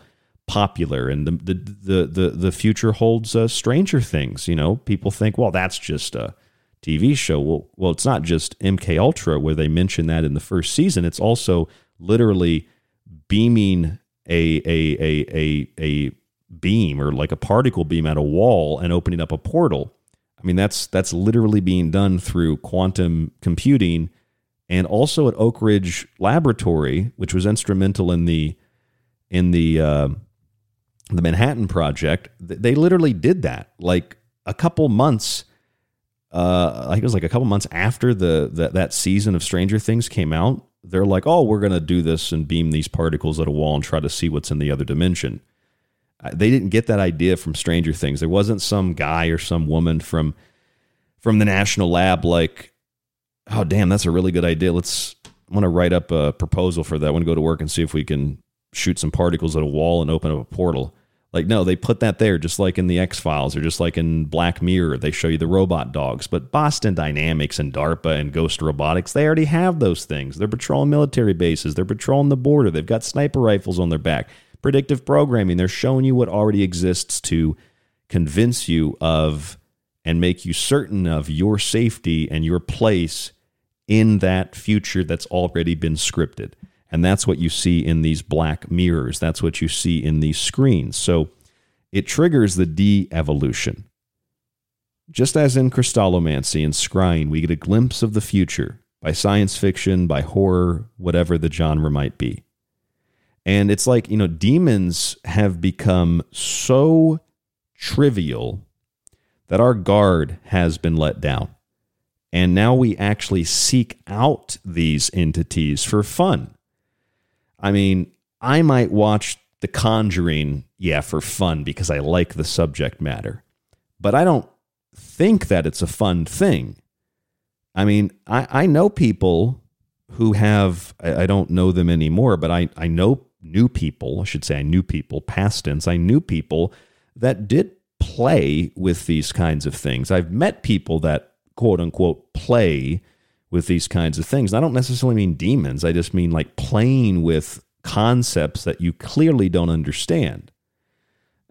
popular. And the the the the, the future holds uh, Stranger Things. You know, people think, well, that's just a TV show. Well, well, it's not just MK Ultra where they mention that in the first season. It's also literally beaming a a a a a beam or like a particle beam at a wall and opening up a portal. I mean that's that's literally being done through quantum computing and also at Oak Ridge Laboratory, which was instrumental in the in the uh, the Manhattan Project. They literally did that like a couple months. Uh, I think it was like a couple months after the, the that season of Stranger Things came out they're like, oh, we're to do this and beam these particles at a wall and try to see what's in the other dimension. They didn't get that idea from Stranger Things. There wasn't some guy or some woman from from the national lab like, oh, damn, that's a really good idea. Let's. I want to write up a proposal for that. I want to go to work and see if we can shoot some particles at a wall and open up a portal. Like, no, they put that there, just like in the X Files or just like in Black Mirror. They show you the robot dogs. But Boston Dynamics and DARPA and Ghost Robotics, they already have those things. They're patrolling military bases, they're patrolling the border, they've got sniper rifles on their back. Predictive programming. They're showing you what already exists to convince you of and make you certain of your safety and your place in that future that's already been scripted. And that's what you see in these black mirrors. That's what you see in these screens. So it triggers the de evolution. Just as in crystallomancy and scrying, we get a glimpse of the future by science fiction, by horror, whatever the genre might be. And it's like, you know, demons have become so trivial that our guard has been let down. And now we actually seek out these entities for fun. I mean, I might watch The Conjuring, yeah, for fun because I like the subject matter. But I don't think that it's a fun thing. I mean, I, I know people who have, I, I don't know them anymore, but I, I know new people, I should say I knew people, past tense, I knew people that did play with these kinds of things. I've met people that quote unquote play with these kinds of things. And I don't necessarily mean demons, I just mean like playing with concepts that you clearly don't understand.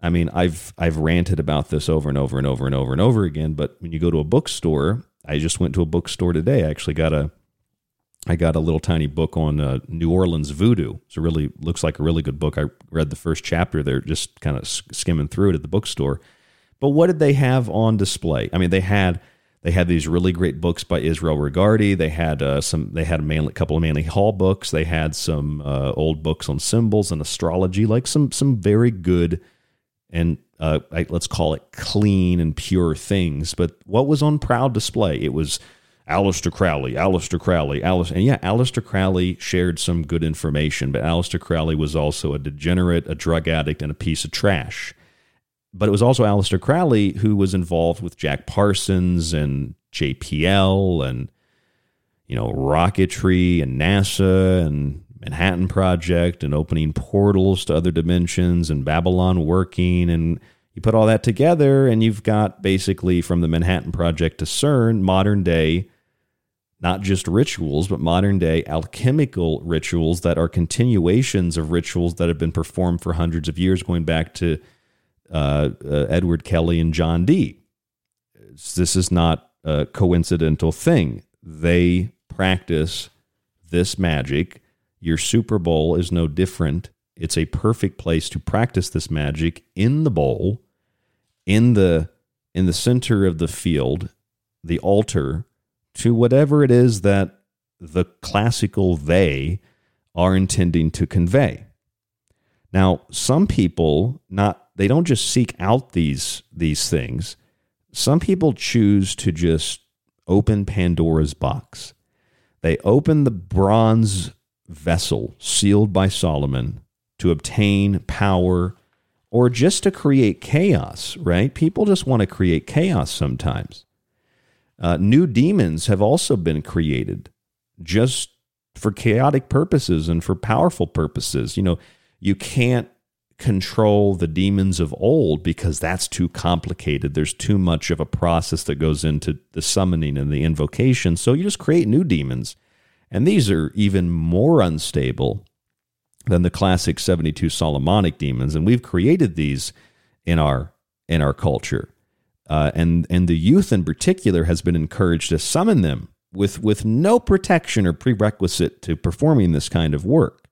I mean, I've I've ranted about this over and over and over and over and over again, but when you go to a bookstore, I just went to a bookstore today. I actually got a I got a little tiny book on uh, New Orleans voodoo. It's a really looks like a really good book. I read the first chapter there, just kind of skimming through it at the bookstore. But what did they have on display? I mean, they had they had these really great books by Israel Regardie. They had uh, some. They had a Manly, couple of Manly Hall books. They had some uh, old books on symbols and astrology, like some some very good and uh, let's call it clean and pure things. But what was on proud display? It was Aleister Crowley, Aleister Crowley, Alice, and yeah, Aleister Crowley shared some good information, but Aleister Crowley was also a degenerate, a drug addict, and a piece of trash. But it was also Aleister Crowley who was involved with Jack Parsons and JPL and you know rocketry and NASA and Manhattan Project and opening portals to other dimensions and Babylon working. And you put all that together, and you've got basically from the Manhattan Project to CERN, modern day, not just rituals, but modern day alchemical rituals that are continuations of rituals that have been performed for hundreds of years, going back to uh, uh, Edward Kelly and John Dee. This is not a coincidental thing. They practice this magic your Super Bowl is no different. It's a perfect place to practice this magic in the bowl, in the in the center of the field, the altar, to whatever it is that the classical they are intending to convey. Now, some people not they don't just seek out these these things. Some people choose to just open Pandora's box. They open the bronze vessel sealed by Solomon to obtain power or just to create chaos, right? People just want to create chaos sometimes. Uh, new demons have also been created just for chaotic purposes and for powerful purposes. You know, you can't control the demons of old because that's too complicated. There's too much of a process that goes into the summoning and the invocation. So you just create new demons and these are even more unstable than the classic 72 Solomonic demons. And we've created these in our in our culture. Uh, and and the youth in particular has been encouraged to summon them with with no protection or prerequisite to performing this kind of work.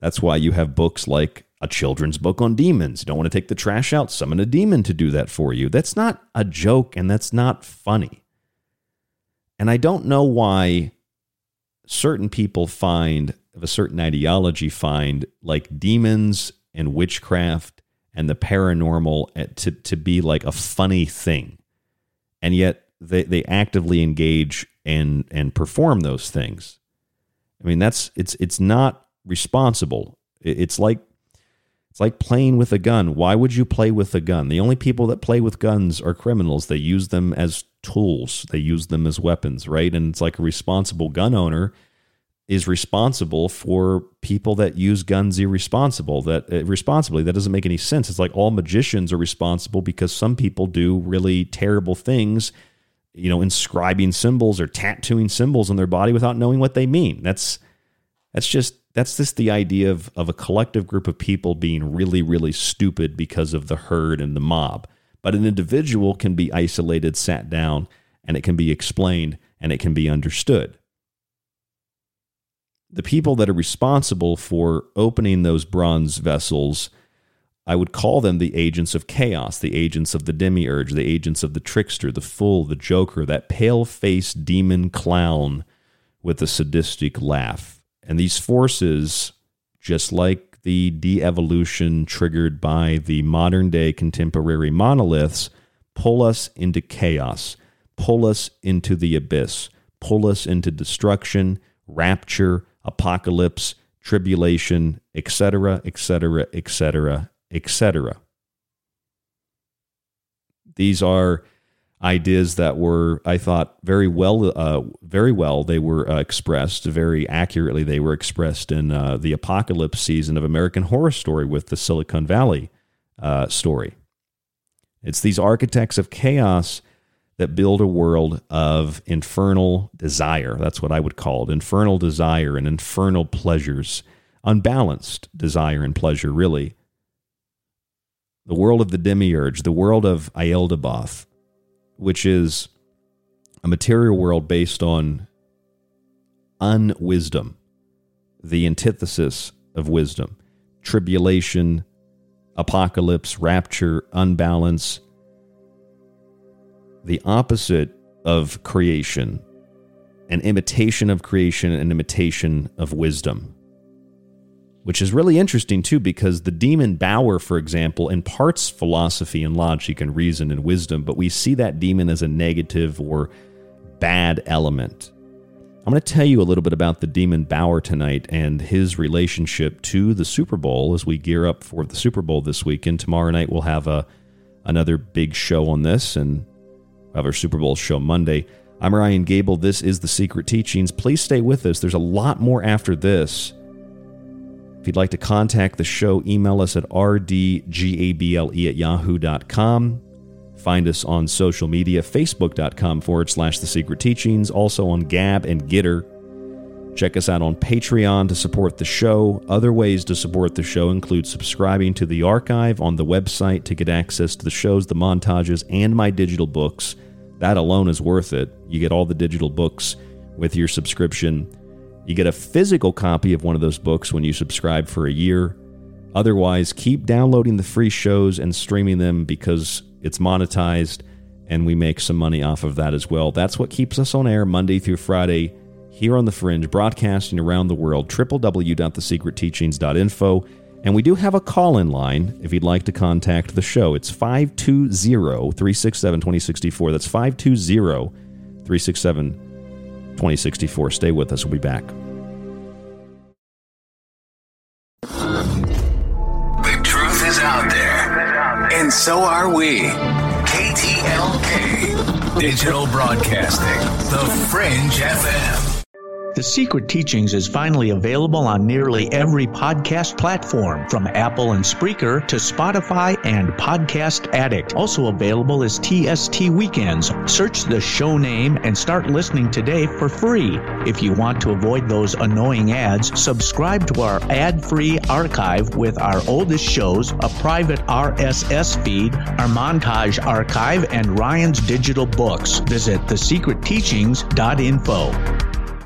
That's why you have books like a children's book on demons. You don't want to take the trash out, summon a demon to do that for you. That's not a joke and that's not funny. And I don't know why certain people find of a certain ideology find like demons and witchcraft and the paranormal eh, to, to be like a funny thing. And yet they, they actively engage and and perform those things. I mean that's it's it's not responsible. It's like it's like playing with a gun. Why would you play with a gun? The only people that play with guns are criminals. They use them as tools. They use them as weapons, right? And it's like a responsible gun owner is responsible for people that use guns irresponsible that uh, responsibly that doesn't make any sense it's like all magicians are responsible because some people do really terrible things you know inscribing symbols or tattooing symbols on their body without knowing what they mean that's that's just That's just the idea of, of a collective group of people being really, really stupid because of the herd and the mob. But an individual can be isolated, sat down, and it can be explained and it can be understood. The people that are responsible for opening those bronze vessels, I would call them the agents of chaos, the agents of the demiurge, the agents of the trickster, the fool, the joker, that pale faced demon clown with a sadistic laugh. And these forces, just like the de evolution triggered by the modern day contemporary monoliths, pull us into chaos, pull us into the abyss, pull us into destruction, rapture, apocalypse, tribulation, etc., etc., etc., etc. These are ideas that were, I thought, very well, uh, very well. They were uh, expressed very accurately. They were expressed in uh, the apocalypse season of American Horror Story with the Silicon Valley uh, story. It's these architects of chaos that build a world of infernal desire. That's what I would call it infernal desire and infernal pleasures, unbalanced desire and pleasure, really. The world of the demiurge, the world of Yaldabaoth, which is a material world based on unwisdom, the antithesis of wisdom, tribulation, apocalypse, rapture, unbalance, the opposite of creation, an imitation of creation, an imitation of wisdom. Which is really interesting too, because the demon Bauer, for example, imparts philosophy and logic and reason and wisdom, but we see that demon as a negative or bad element. I'm going to tell you a little bit about the demon Bauer tonight and his relationship to the Super Bowl as we gear up for the Super Bowl this weekend. Tomorrow night we'll have a another big show on this, and of our Super Bowl show Monday. I'm Ryan Gable. This is The Secret Teachings. Please stay with us. There's a lot more after this. If you'd like to contact the show, email us at rdgable at yahoo.com. Find us on social media, facebook.com forward slash The Secret Teachings, also on Gab and GETTR. Check us out on Patreon to support the show. Other ways to support the show include subscribing to the archive on the website to get access to the shows, the montages, and my digital books. That alone is worth it. You get all the digital books with your subscription. You get a physical copy of one of those books when you subscribe for a year. Otherwise, keep downloading the free shows and streaming them because it's monetized and we make some money off of that as well. That's what keeps us on air Monday through Friday here on The Fringe, broadcasting around the world, www.thesecretteachings.info. And we do have a call in line if you'd like to contact the show. It's 520 367 2064. That's 520 367 2064. Stay with us. We'll be back. The truth is out there, and so are we. KTLK Digital Broadcasting, The Fringe FM. The Secret Teachings is finally available on nearly every podcast platform, from Apple and Spreaker to Spotify and Podcast Addict. Also available is TST Weekends. Search the show name and start listening today for free. If you want to avoid those annoying ads, subscribe to our ad free archive with our oldest shows, a private RSS feed, our montage archive, and Ryan's digital books. Visit thesecretteachings.info.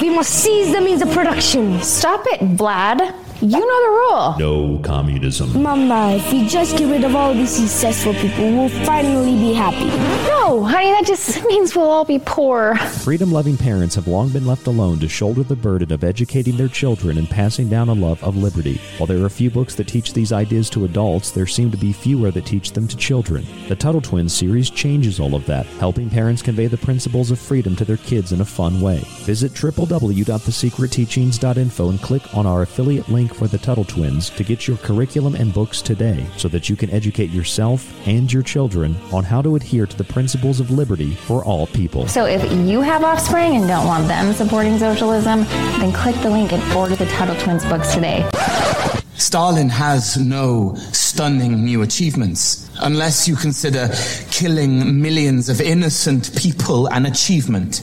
We must seize the means of production. Stop it, Vlad. You know the rule. No communism. Mama, if we just get rid of all these successful people, we'll finally be happy. No, honey, that just <laughs> means we'll all be poor. Freedom loving parents have long been left alone to shoulder the burden of educating their children and passing down a love of liberty. While there are few books that teach these ideas to adults, there seem to be fewer that teach them to children. The Tuttle Twins series changes all of that, helping parents convey the principles of freedom to their kids in a fun way. Visit www.thesecretteachings.info and click on our affiliate link for the Tuttle Twins to get your curriculum and books today so that you can educate yourself and your children on how to adhere to the principles of liberty for all people. So if you have offspring and don't want them supporting socialism, then click the link and order the Tuttle Twins books today. Stalin has no stunning new achievements, unless you consider killing millions of innocent people an achievement.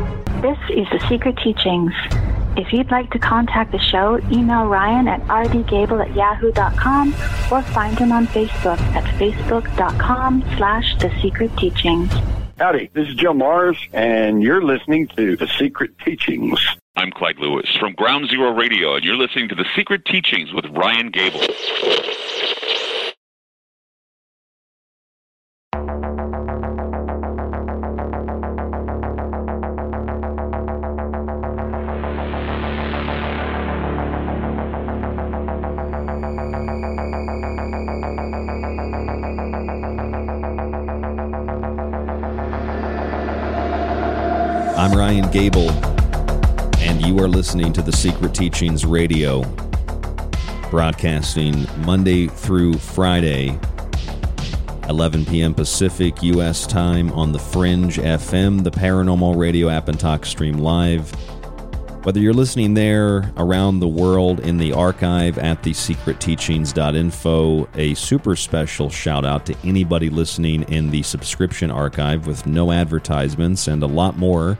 This is The Secret Teachings. If you'd like to contact the show, email Ryan at rdgable at yahoo.com or find him on Facebook at facebook.com slash The Secret Teachings. Howdy, this is Joe Mars, and you're listening to The Secret Teachings. I'm Clyde Lewis from Ground Zero Radio, and you're listening to The Secret Teachings with Ryan Gable. I'm Ryan Gable, and you are listening to the Secret Teachings Radio, broadcasting Monday through Friday, 11 p.m. Pacific U.S. time on the Fringe FM, the Paranormal Radio app, and talk stream Live. Whether you're listening there around the world in the archive at the secretteachings.info, a super special shout out to anybody listening in the subscription archive with no advertisements and a lot more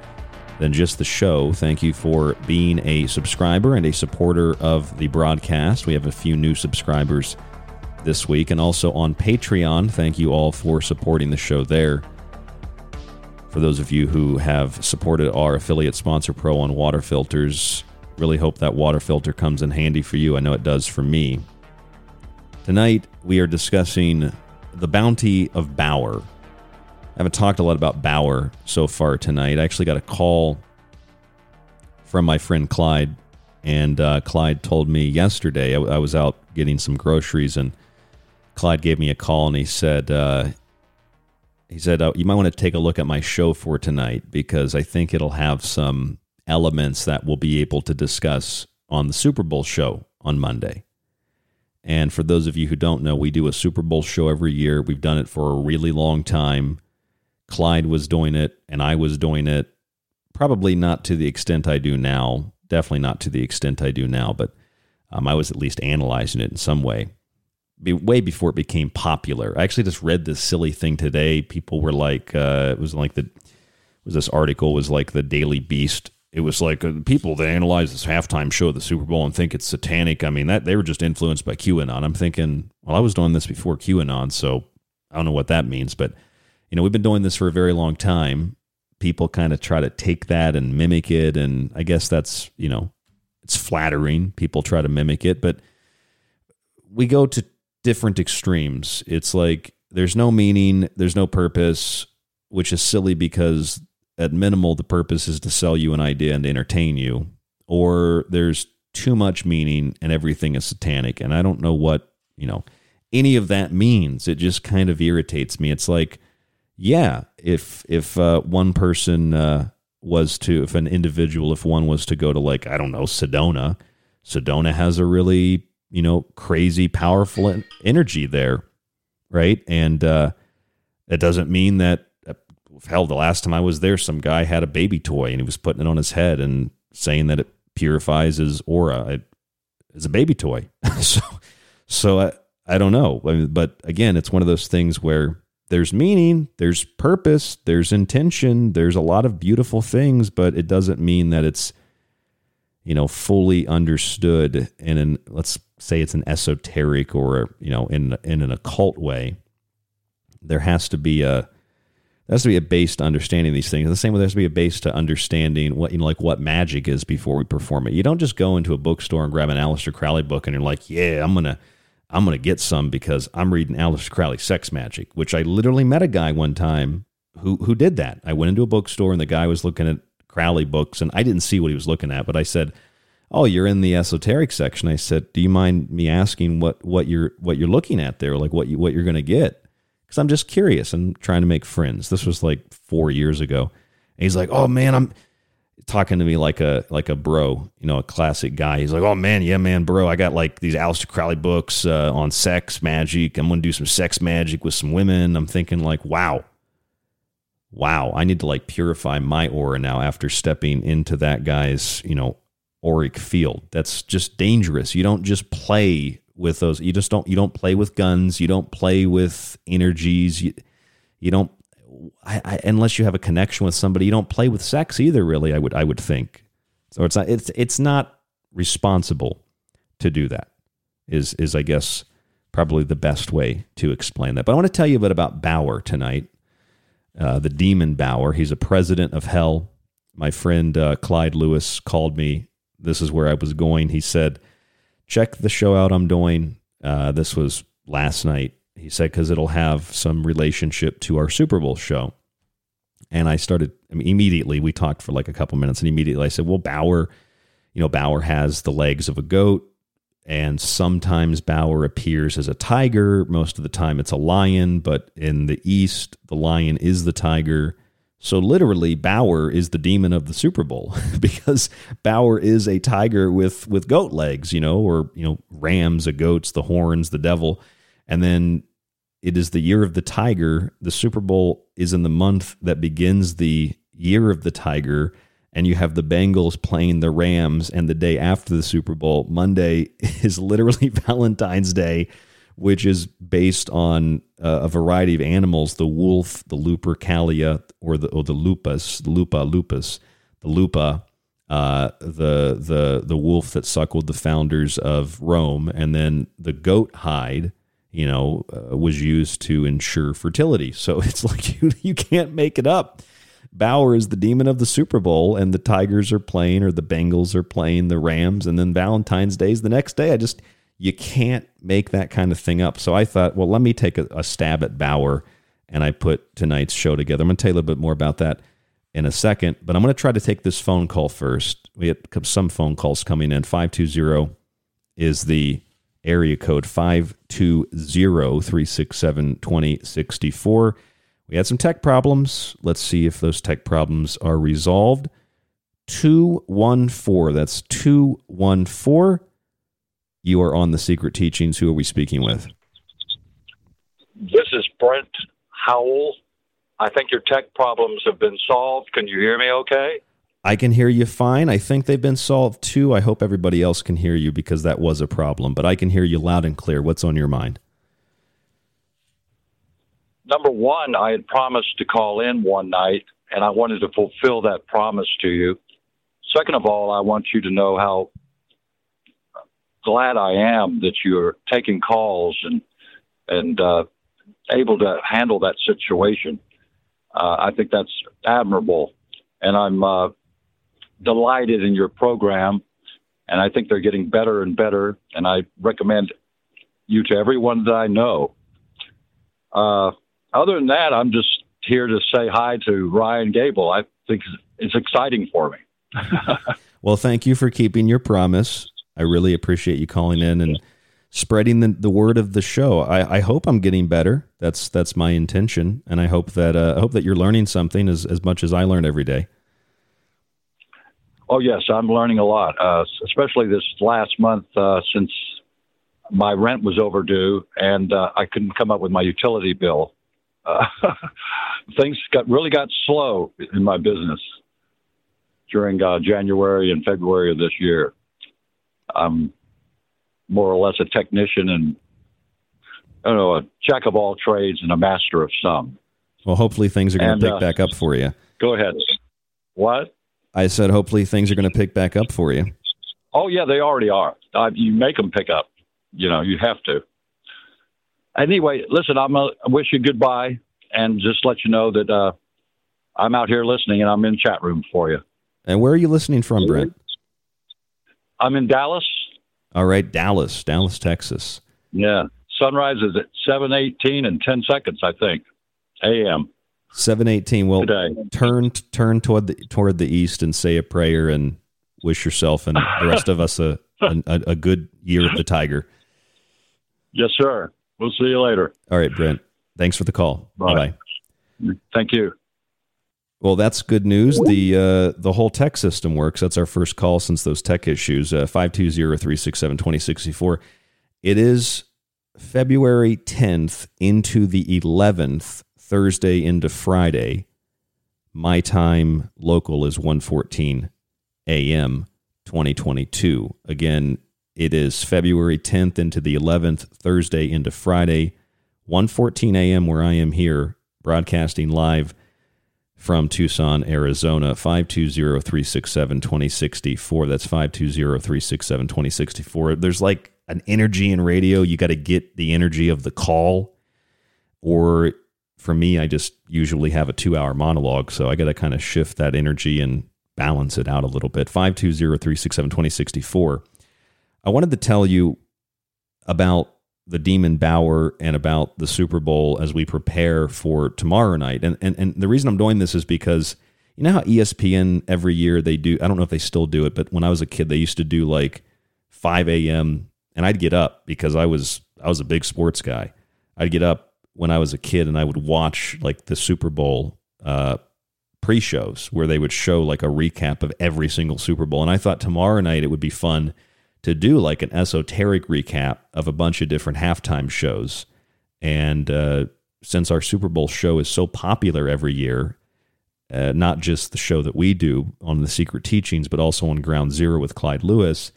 than just the show. Thank you for being a subscriber and a supporter of the broadcast. We have a few new subscribers this week and also on Patreon. Thank you all for supporting the show there. For those of you who have supported our affiliate sponsor Pro One water filters, really hope that water filter comes in handy for you. I know it does for me. Tonight, we are discussing the bounty of Bauer. I haven't talked a lot about Bauer so far tonight. I actually got a call from my friend Clyde, and uh, Clyde told me yesterday I, I, was out getting some groceries, and Clyde gave me a call and he said, uh, he said uh, you might want to take a look at my show for tonight because I think it'll have some elements that we'll be able to discuss on the Super Bowl show on Monday. And for those of you who don't know, we do a Super Bowl show every year. We've done it for a really long time. Clyde was doing it and I was doing it. Probably not to the extent I do now. Definitely not to the extent I do now, but um, I was at least analyzing it in some way. Be, way before it became popular. I actually just read this silly thing today. People were like, uh, it was like the was this article was like the Daily Beast. It was like uh, people that analyze this halftime show of the Super Bowl and think it's satanic. I mean, that they were just influenced by QAnon. I'm thinking, well, I was doing this before QAnon, so I don't know what that means, but you know, we've been doing this for a very long time. People kind of try to take that and mimic it. And I guess that's, you know, it's flattering. People try to mimic it, but we go to different extremes. It's like there's no meaning, there's no purpose, which is silly because at minimal, the purpose is to sell you an idea and to entertain you. Or there's too much meaning and everything is satanic. And I don't know what you know any of that means. It just kind of irritates me. It's like, yeah, if if uh, one person uh, was to, if an individual, if one was to go to like I don't know Sedona, Sedona has a really you know crazy powerful energy there, right? And uh, it doesn't mean that uh, hell. The last time I was there, some guy had a baby toy and he was putting it on his head and saying that it purifies his aura. It, it's a baby toy, <laughs> so so I, I don't know. I mean, but again, it's one of those things where there's meaning, there's purpose, there's intention, there's a lot of beautiful things, but it doesn't mean that it's you know fully understood in an let's say it's an esoteric or you know in in an occult way. There has to be a there has to be a base to understanding these things. The same way there has to be a base to understanding what you know, like what magic is before we perform it. You don't just go into a bookstore and grab an Aleister Crowley book and you're like, yeah, I'm gonna I'm going to get some because I'm reading Aleister Crowley Sex Magic, which I literally met a guy one time who who did that. I went into a bookstore and the guy was looking at Crowley books and I didn't see what he was looking at, but I said, "Oh, you're in the esoteric section." I said, "Do you mind me asking what what you're what you're looking at there, like what you what you're going to get?" Cuz I'm just curious and trying to make friends. This was like 4 years ago. And he's like, "Oh man, I'm talking to me like a like a bro, you know, a classic guy. He's like, "Oh man, yeah, man, bro, I got like these Aleister Crowley books uh, on sex magic. I'm gonna do some sex magic with some women." I'm thinking like, "Wow, wow, I need to like purify my aura now after stepping into that guy's, you know, auric field. That's just dangerous. You don't just play with those. You just don't. You don't play with guns. You don't play with energies. You you don't I, I, unless you have a connection with somebody, you don't play with sex either. Really, I would I would think. So it's not it's it's not responsible to do that. Is is I guess probably the best way to explain that. But I want to tell you a bit about Bauer tonight. Uh, the demon Bauer. He's a president of hell. My friend uh, Clyde Lewis called me. This is where I was going. He said, "Check the show out I'm doing." Uh, this was last night he said, because it'll have some relationship to our Super Bowl show. And I started I mean, immediately. We talked for like a couple minutes, and immediately I said, "Well, Bauer, you know, Bauer has the legs of a goat, and sometimes Bauer appears as a tiger. Most of the time, it's a lion. But in the East, the lion is the tiger. So literally, Bauer is the demon of the Super Bowl <laughs> because Bauer is a tiger with with goat legs, you know, or you know, rams, the goats, the horns, the devil." And then it is the year of the tiger. The Super Bowl is in the month that begins the year of the tiger. And you have the Bengals playing the Rams, and the day after the Super Bowl, Monday, <laughs> is literally <laughs> Valentine's Day, which is based on uh, a variety of animals the wolf, the lupercalia, or the, or the lupus, the lupa lupus, the lupa, uh, the, the, the wolf that suckled the founders of Rome, and then the goat hide you know, uh, was used to ensure fertility. <laughs> So it's like you, you can't make it up. Bauer is the demon of the Super Bowl, and the Tigers are playing, or the Bengals are playing the Rams, and then Valentine's Day is the next day. I just, you can't make that kind of thing up. So I thought, well, let me take a, a stab at Bauer, and I put tonight's show together. I'm going to tell you a little bit more about that in a second, but I'm going to try to take this phone call first. We had some phone calls coming in. 520 is the area code 520-367-2064. We had some tech problems. Let's see if those tech problems are resolved. 214. That's 214. You are on the Secret Teachings. Who are we speaking with? This is Brent Howell. I think your tech problems have been solved. Can you hear me okay? I can hear you fine. I think they've been solved too. I hope everybody else can hear you because that was a problem, but I can hear you loud and clear. What's on your mind? Number one, I had promised to call in one night and I wanted to fulfill that promise to you. Second of all, I want you to know how glad I am that you're taking calls and and uh, able to handle that situation. Uh, I think that's admirable, and I'm uh, delighted in your program, and I think they're getting better and better. And I recommend you to everyone that I know. Uh, other than that, I'm just here to say hi to Ryan Gable. I think it's exciting for me. <laughs> well, thank you for keeping your promise. I really appreciate you calling in and spreading the, the word of the show. I, I hope I'm getting better. That's that's my intention, and I hope that uh, I hope that you're learning something as as much as I learn every day. Oh yes, I'm learning a lot, uh, especially this last month uh, since my rent was overdue and uh, I couldn't come up with my utility bill. Uh, <laughs> things got really got slow in my business during uh, January and February of this year. I'm more or less a technician and I don't know a jack of all trades and a master of some. Well, hopefully things are going to pick uh, back up for you. Go ahead. What? I said hopefully things are going to pick back up for you. Oh yeah, they already are. Uh, you make them pick up. You know, you have to. Anyway, listen, I'm I wish you goodbye, and just let you know that uh, I'm out here listening, and I'm in chat room for you. And where are you listening from, Brent? I'm in Dallas. All right, Dallas, Dallas, Texas. Yeah, sunrise is at seven eighteen and ten seconds, I think, a.m. Seven eighteen. Well, Today. turn turn toward the toward the east and say a prayer and wish yourself and the rest of us a, <laughs> a a good year of the tiger. Yes, sir. We'll see you later. All right, Brent. Thanks for the call. Bye bye. Thank you. Well, that's good news. The uh, the whole tech system works. That's our first call since those tech issues. Uh, 520-367-2064. It is February 10th into the 11th, Thursday into Friday. My time local is 114 a.m. 2022. Again, it is February 10th into the 11th, Thursday into Friday, 114 a.m. where I am here broadcasting live from Tucson, Arizona, 520-367-2064. That's 520-367-2064. There's like an energy in radio. You got to get the energy of the call. Or for me, I just usually have a two hour monologue. So I got to kind of shift that energy and balance it out a little bit. 520-367-2064. I wanted to tell you about the Demon Bauer and about the Super Bowl as we prepare for tomorrow night. And, and and the reason I'm doing this is because you know how ESPN every year they do I don't know if they still do it, but when I was a kid they used to do like 5 a.m. and I'd get up because I was I was a big sports guy. I'd get up when I was a kid and I would watch like the Super Bowl uh, pre-shows where they would show like a recap of every single Super Bowl. And I thought tomorrow night it would be fun to do like an esoteric recap of a bunch of different halftime shows. And uh, since our Super Bowl show is so popular every year, uh, not just the show that we do on the Secret Teachings, but also on Ground Zero with Clyde Lewis,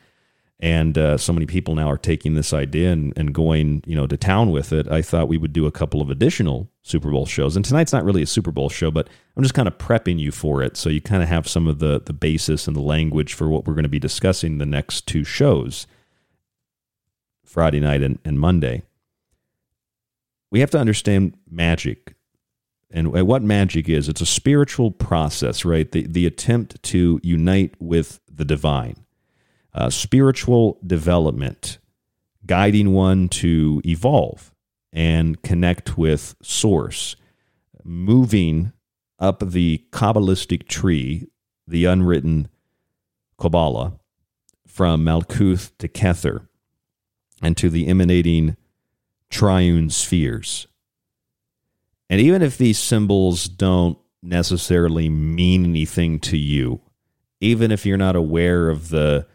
and uh, so many people now are taking this idea and, and going you know to town with it. I thought we would do a couple of additional Super Bowl shows, and tonight's not really a Super Bowl show, but I'm just kind of prepping you for it, so you kind of have some of the the basis and the language for what we're going to be discussing the next two shows, Friday night and, and Monday. We have to understand magic and what magic is. It's a spiritual process, right? The the attempt to unite with the divine uh, spiritual development, guiding one to evolve and connect with Source, moving up the Kabbalistic tree, the unwritten Kabbalah, from Malkuth to Kether, and to the emanating triune spheres. And even if these symbols don't necessarily mean anything to you, even if you're not aware of the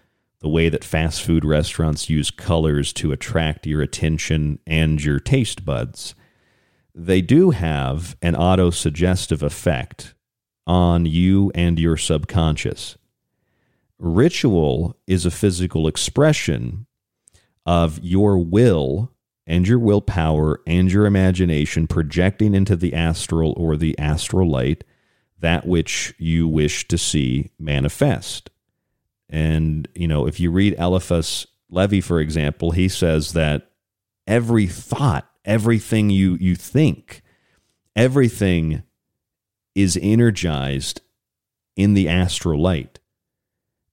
the way that fast food restaurants use colors to attract your attention and your taste buds, they do have an auto suggestive effect on you and your subconscious. Ritual is a physical expression of your will and your willpower and your imagination projecting into the astral or the astral light that which you wish to see manifest. And, you know, if you read Eliphas Levi, for example, he says that every thought, everything you, you think, everything is energized in the astral light.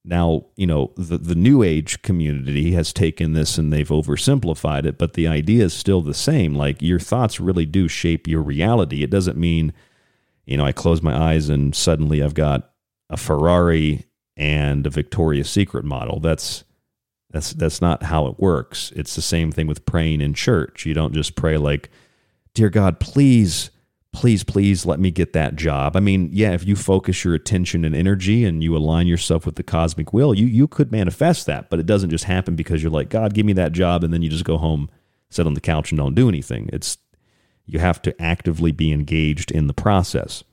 Now, you know, the, the New Age community has taken this and they've oversimplified it, but the idea is still the same. Like your thoughts really do shape your reality. It doesn't mean, you know, I close my eyes and suddenly I've got a Ferrari and a Victoria's Secret model. That's That's that's not how it works. It's the same thing with praying in church. You don't just pray like, "Dear God, please, please, please let me get that job." I mean, yeah, if you focus your attention and energy and you align yourself with the cosmic will, you you could manifest that, but it doesn't just happen because you're like, "God, give me that job," and then you just go home, sit on the couch and don't do anything. It's you have to actively be engaged in the process.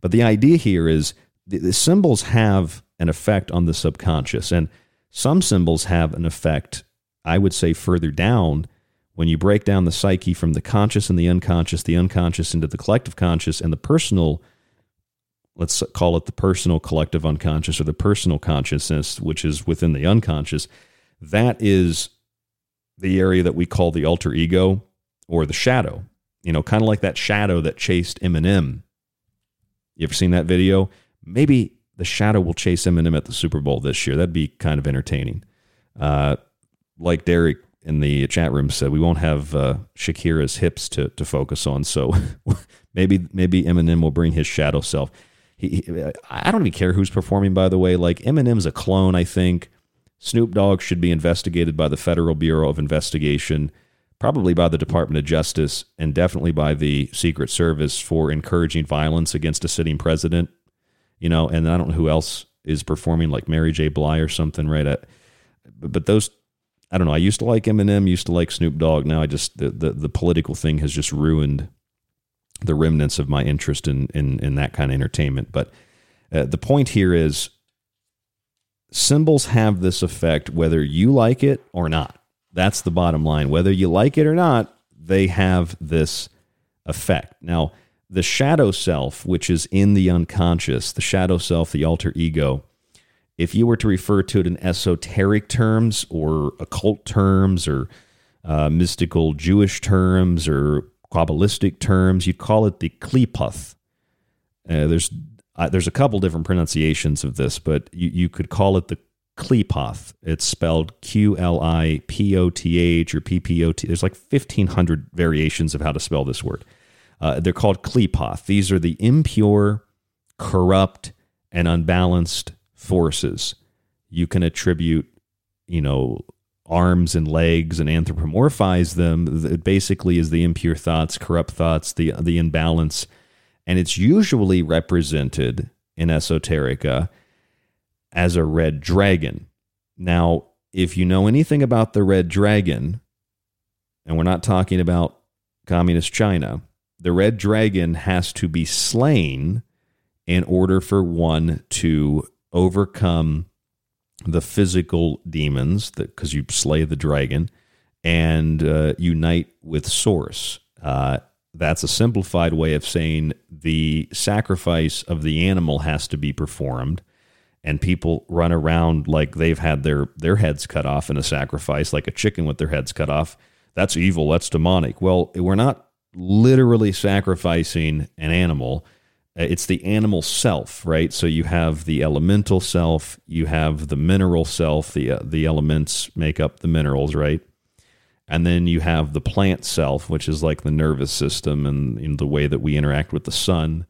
But the idea here is the, the symbols have an effect on the subconscious and some symbols have an effect, I would say, further down when you break down the psyche from the conscious and the unconscious, the unconscious into the collective conscious, and the personal, let's call it the personal collective unconscious or the personal consciousness, which is within the unconscious. That is the area that we call the alter ego or the shadow. You know, kind of like that shadow that chased Eminem. You ever seen that video? Maybe the shadow will chase Eminem at the Super Bowl this year. That'd be kind of entertaining. Uh, like Derek in the chat room said, we won't have uh, Shakira's hips to, to focus on. So <laughs> maybe maybe Eminem will bring his shadow self. He, he, I don't even care who's performing. By the way, like Eminem's a clone. I think Snoop Dogg should be investigated by the Federal Bureau of Investigation, probably by the Department of Justice, and definitely by the Secret Service for encouraging violence against a sitting president you know, and I don't know who else is performing like Mary J. Blige or something, right? At, but those, I don't know. I used to like Eminem, used to like Snoop Dogg. Now I just the the, the political thing has just ruined the remnants of my interest in in, in that kind of entertainment. But uh, the point here is symbols have this effect whether you like it or not. That's the bottom line. Whether you like it or not, they have this effect. Now, the shadow self, which is in the unconscious, the shadow self, the alter ego, if you were to refer to it in esoteric terms or occult terms or uh, mystical Jewish terms or Kabbalistic terms, you'd call it the Qliphoth. Uh, there's uh, there's a couple different pronunciations of this, but you, you could call it the Qliphoth. It's spelled Q L I P O T H or P P O T. There's like 1,500 variations of how to spell this word. Uh, they're called Qliphoth. These are the impure, corrupt, and unbalanced forces. You can attribute, you know, arms and legs and anthropomorphize them. It basically is the impure thoughts, corrupt thoughts, the the imbalance, and it's usually represented in esoterica as a red dragon. Now, if you know anything about the red dragon, and we're not talking about communist China, the red dragon has to be slain in order for one to overcome the physical demons because you slay the dragon and uh, unite with source uh, that's a simplified way of saying the sacrifice of the animal has to be performed and people run around like they've had their their heads cut off in a sacrifice like a chicken with their heads cut off. That's evil. That's demonic. Well we're not literally sacrificing an animal. Uh, it's the animal self, right? So you have the elemental self, you have the mineral self. The uh, the elements make up the minerals, right? And then you have the plant self, which is like the nervous system and you know, the way that we interact with the sun.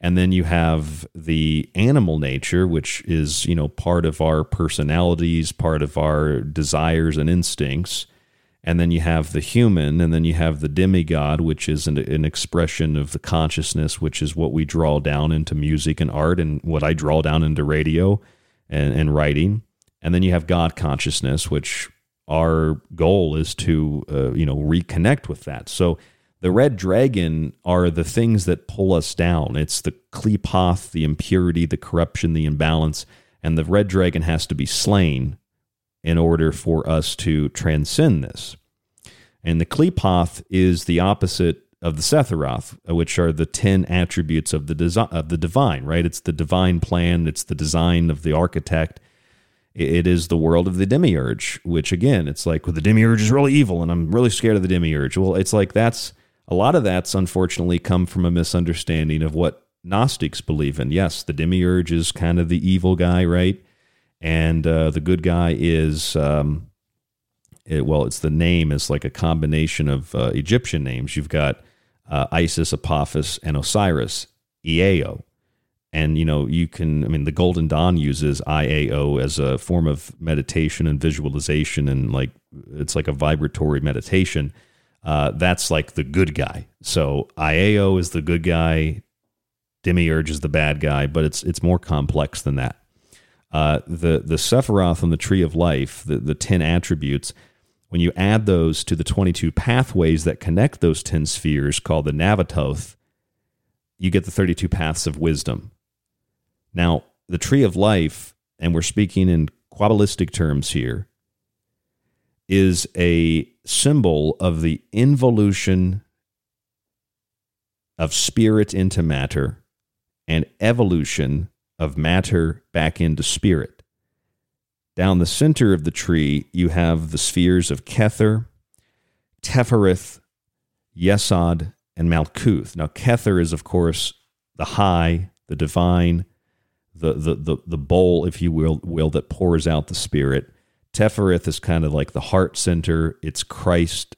And then you have the animal nature, which is you know part of our personalities, part of our desires and instincts and then you have the human, and then you have the demigod, which is an, an, expression of the consciousness, which is what we draw down into music and art, and what I draw down into radio and, and writing. And then you have God consciousness, which our goal is to, uh, you know, reconnect with that. So the red dragon are the things that pull us down. It's the Qliphoth, the impurity, the corruption, the imbalance, and the red dragon has to be slain in order for us to transcend this. And the Qliphoth is the opposite of the Sephiroth, uh, which are the 10 attributes of the, desi- of the divine, right? It's the divine plan, it's the design of the architect. It is the world of the demiurge, which again, it's like, well, the demiurge is really evil and I'm really scared of the demiurge. Well, it's like that's a lot of that's unfortunately come from a misunderstanding of what Gnostics believe in. Yes, the demiurge is kind of the evil guy, right? And uh, the good guy is um, it, well, it's the name is like a combination of uh, Egyptian names. You've got uh, Isis, Apophis, and Osiris, Eo, and you know you can i mean the golden dawn uses iao as a form of meditation and visualization and like it's like a vibratory meditation. Uh, that's like the good guy. So iao is the good guy. Demiurge is the bad guy but it's it's more complex than that uh, the the sephiroth on the tree of life the, the 10 attributes when you add those to the 22 pathways that connect those 10 spheres called the navatoth you get the 32 paths of wisdom. Now, the tree of life, and we're speaking in Kabbalistic terms here, is a symbol of the involution of spirit into matter and evolution of matter back into spirit. Down the center of the tree, you have the spheres of Kether, Tefereth, Yesod, and Malkuth. Now, Kether is, of course, the high, the divine, the the the, the bowl, if you will, will that pours out the Spirit. Tefereth is kind of like the heart center. It's Christ.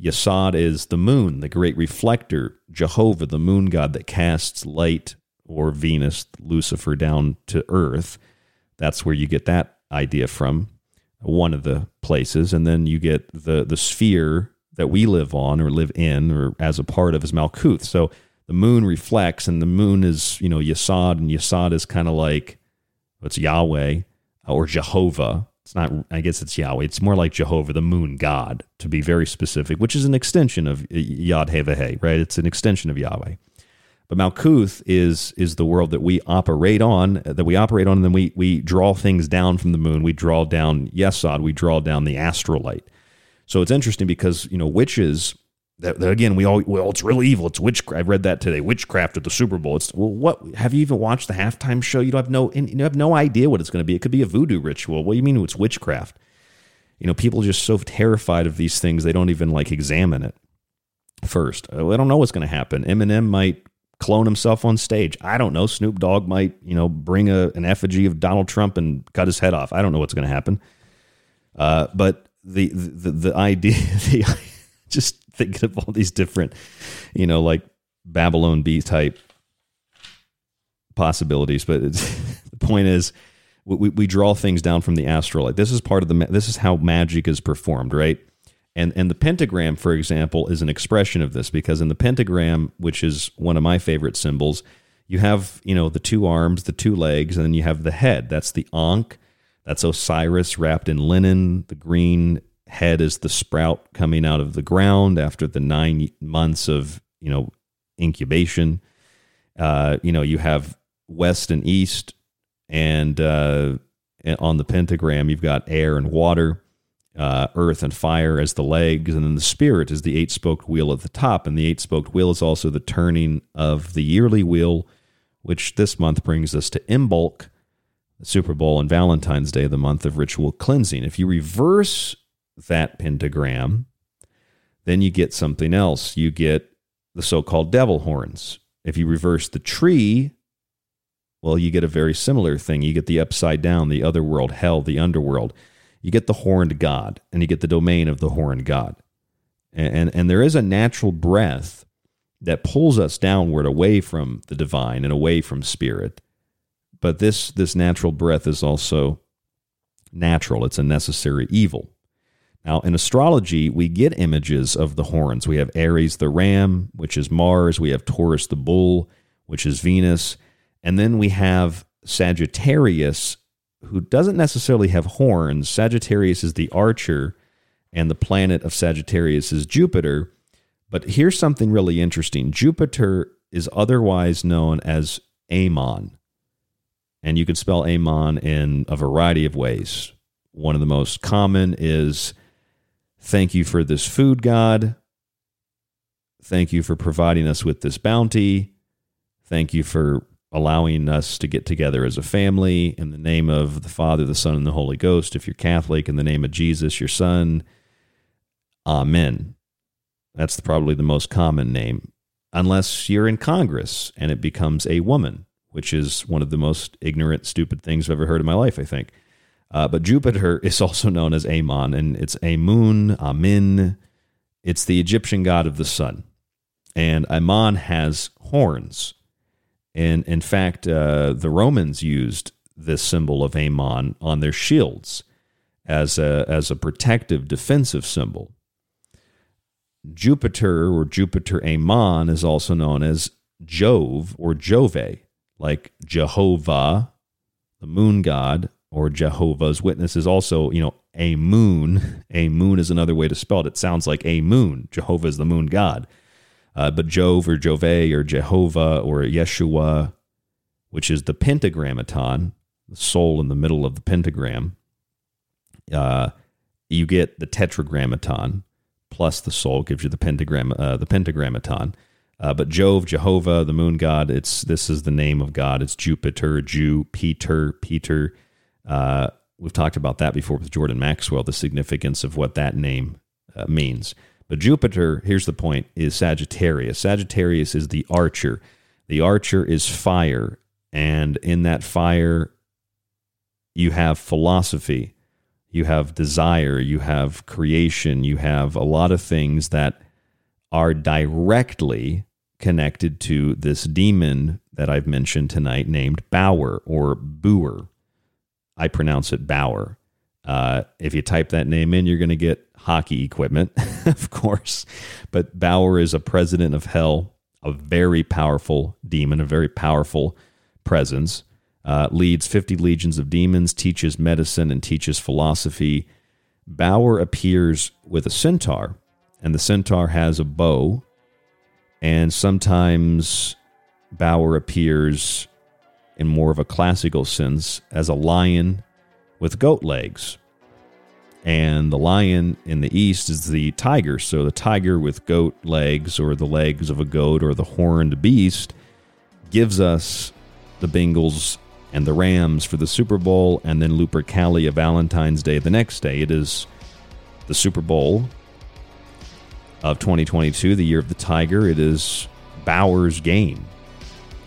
Yesod is the moon, the great reflector. Jehovah, the moon god that casts light, or Venus, Lucifer, down to earth. That's where you get that idea from. One of the places, and then you get the the sphere that we live on or live in or as a part of is Malkuth. So the moon reflects, and the moon is, you know, Yesod, and Yesod is kind of like it's Yahweh uh, or Jehovah. It's not, I guess it's Yahweh. It's more like Jehovah, the moon god, to be very specific, which is an extension of Yod Hevahe, right? It's an extension of Yahweh. But Malkuth is is the world that we operate on, that we operate on, and then we we draw things down from the moon. We draw down Yesod, we draw down the astral light. So it's interesting because you know witches that, that, again we all well it's real evil. It's witchcraft i read that today. Witchcraft at the super bowl. It's well what have you even watched the halftime show? You don't have no you have no idea what it's going to be. It could be a voodoo ritual. What do you mean it's witchcraft? You know people are just so terrified of these things they don't even like examine it first. Uh, i don't know what's going to happen. Eminem might clone himself on stage i don't know snoop dogg might you know bring a, an effigy of donald trump and cut his head off i don't know what's going to happen uh, but the, the the idea <laughs> the just thinking of all these different, you know, like Babylon Bee type possibilities. But <laughs> the point is, we, we draw things down from the astral. Like this is part of the this is how magic is performed, right? And and the pentagram, for example, is an expression of this because in the pentagram, which is one of my favorite symbols, you have you know the two arms, the two legs, and then you have the head. That's the Ankh. That's Osiris wrapped in linen. The green head is the sprout coming out of the ground after the nine months of you know incubation. Uh, you know, you have west and east, and uh, on the pentagram, you've got air and water, uh, earth and fire as the legs, and then the spirit is the eight spoked wheel at the top. And the eight spoked wheel is also the turning of the yearly wheel, which this month brings us to Imbolc, the Super Bowl, and Valentine's Day, the month of ritual cleansing. If you reverse that pentagram, then you get something else. You get the so called devil horns. If you reverse the tree, well, you get a very similar thing. You get the upside down, the other world, hell, the underworld. You get the horned god, and you get the domain of the horned god. And, and, and there is a natural breath that pulls us downward away from the divine and away from spirit. But this, this natural breath is also natural, it's a necessary evil. Now, in astrology, we get images of the horns. We have Aries the ram, which is Mars. We have Taurus the bull, which is Venus. And then we have Sagittarius, who doesn't necessarily have horns. Sagittarius is the archer, and the planet of Sagittarius is Jupiter. But here's something really interesting Jupiter is otherwise known as Amon. And you can spell Amon in a variety of ways. One of the most common is Thank you for this food, God. Thank you for providing us with this bounty. Thank you for allowing us to get together as a family in the name of the Father, the Son, and the Holy Ghost. If you're Catholic, in the name of Jesus, your Son. Amen. That's probably the most common name, unless you're in Congress and it becomes a woman, which is one of the most ignorant, stupid things I've ever heard in my life, I think. Uh, but Jupiter <laughs> is also known as Amon, and it's Amun, Amin. It's the Egyptian god of the sun. And Amon has horns. And in fact, uh, the Romans used this symbol of Amon on their shields as a, as a protective defensive symbol. Jupiter or Jupiter Amon is also known as Jove or Jove, like Jehovah, the moon god, or Jehovah's Witness is also, you know, a moon. <laughs> A moon is another way to spell it. It sounds like a moon. Jehovah is the moon god. Uh, but Jove or Jove or Jehovah or Yeshua, which is the pentagrammaton, the soul in the middle of the pentagram, uh, you get the tetragrammaton plus the soul gives you the pentagram, uh, the pentagrammaton. Uh, but Jove, Jehovah, the moon god, it's this is the name of God. It's Jupiter, Jew, Peter, Peter. Uh, we've talked about that before with Jordan Maxwell, the significance of what that name uh, means. But Jupiter, here's the point, is Sagittarius. Sagittarius is the archer. The archer is fire, and in that fire, you have philosophy, you have desire, you have creation, you have a lot of things that are directly connected to this demon that I've mentioned tonight named Bauer or Booer. I pronounce it Bauer. Uh, if you type that name in, you're going to get hockey equipment, <laughs> of course. But Bauer is a president of hell, a very powerful demon, a very powerful presence uh, leads 50 legions of demons, teaches medicine, and teaches philosophy. Bauer appears with a centaur, and the centaur has a bow. And sometimes Bauer appears in more of a classical sense as a lion with goat legs. And the lion in the east is the tiger. So the tiger with goat legs, or the legs of a goat, or the horned beast, gives us the Bengals and the Rams for the Super Bowl, and then Lupercalia Valentine's Day the next day. It is the Super Bowl of 2022, the year of the Tiger. It is Bauer's game.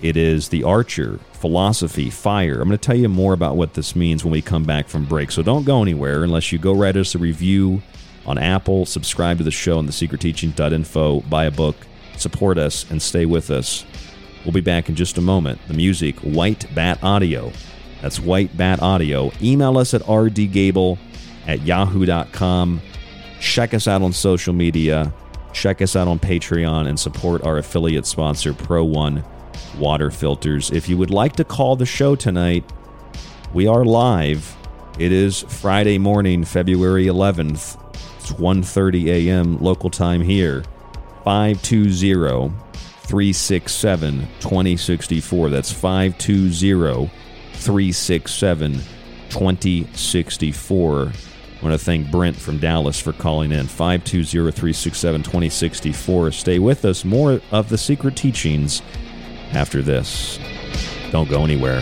It is the Archer, philosophy, fire. I'm going to tell you more about what this means when we come back from break. So don't go anywhere unless you go write us a review on Apple, subscribe to the show on thesecretteaching.info, buy a book, support us, and stay with us We'll be back in just a moment. The music, White Bat Audio. That's White Bat Audio. Email us at rdgable at yahoo.com. Check us out on social media. Check us out on Patreon and support our affiliate sponsor, Pro One Water Filters. If you would like to call the show tonight, we are live. It is Friday morning, February 11th. It's 1.30 a.m. local time here. 520 367 2064. That's 520 367 2064. I want to thank Brent from Dallas for calling in 520 367 2064. Stay with us. More of the secret teachings after this. Don't go anywhere.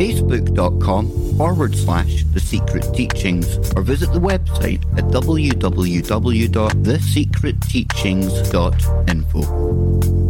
facebook.com forward slash the secret teachings or visit the website at www.thesecretteachings.info.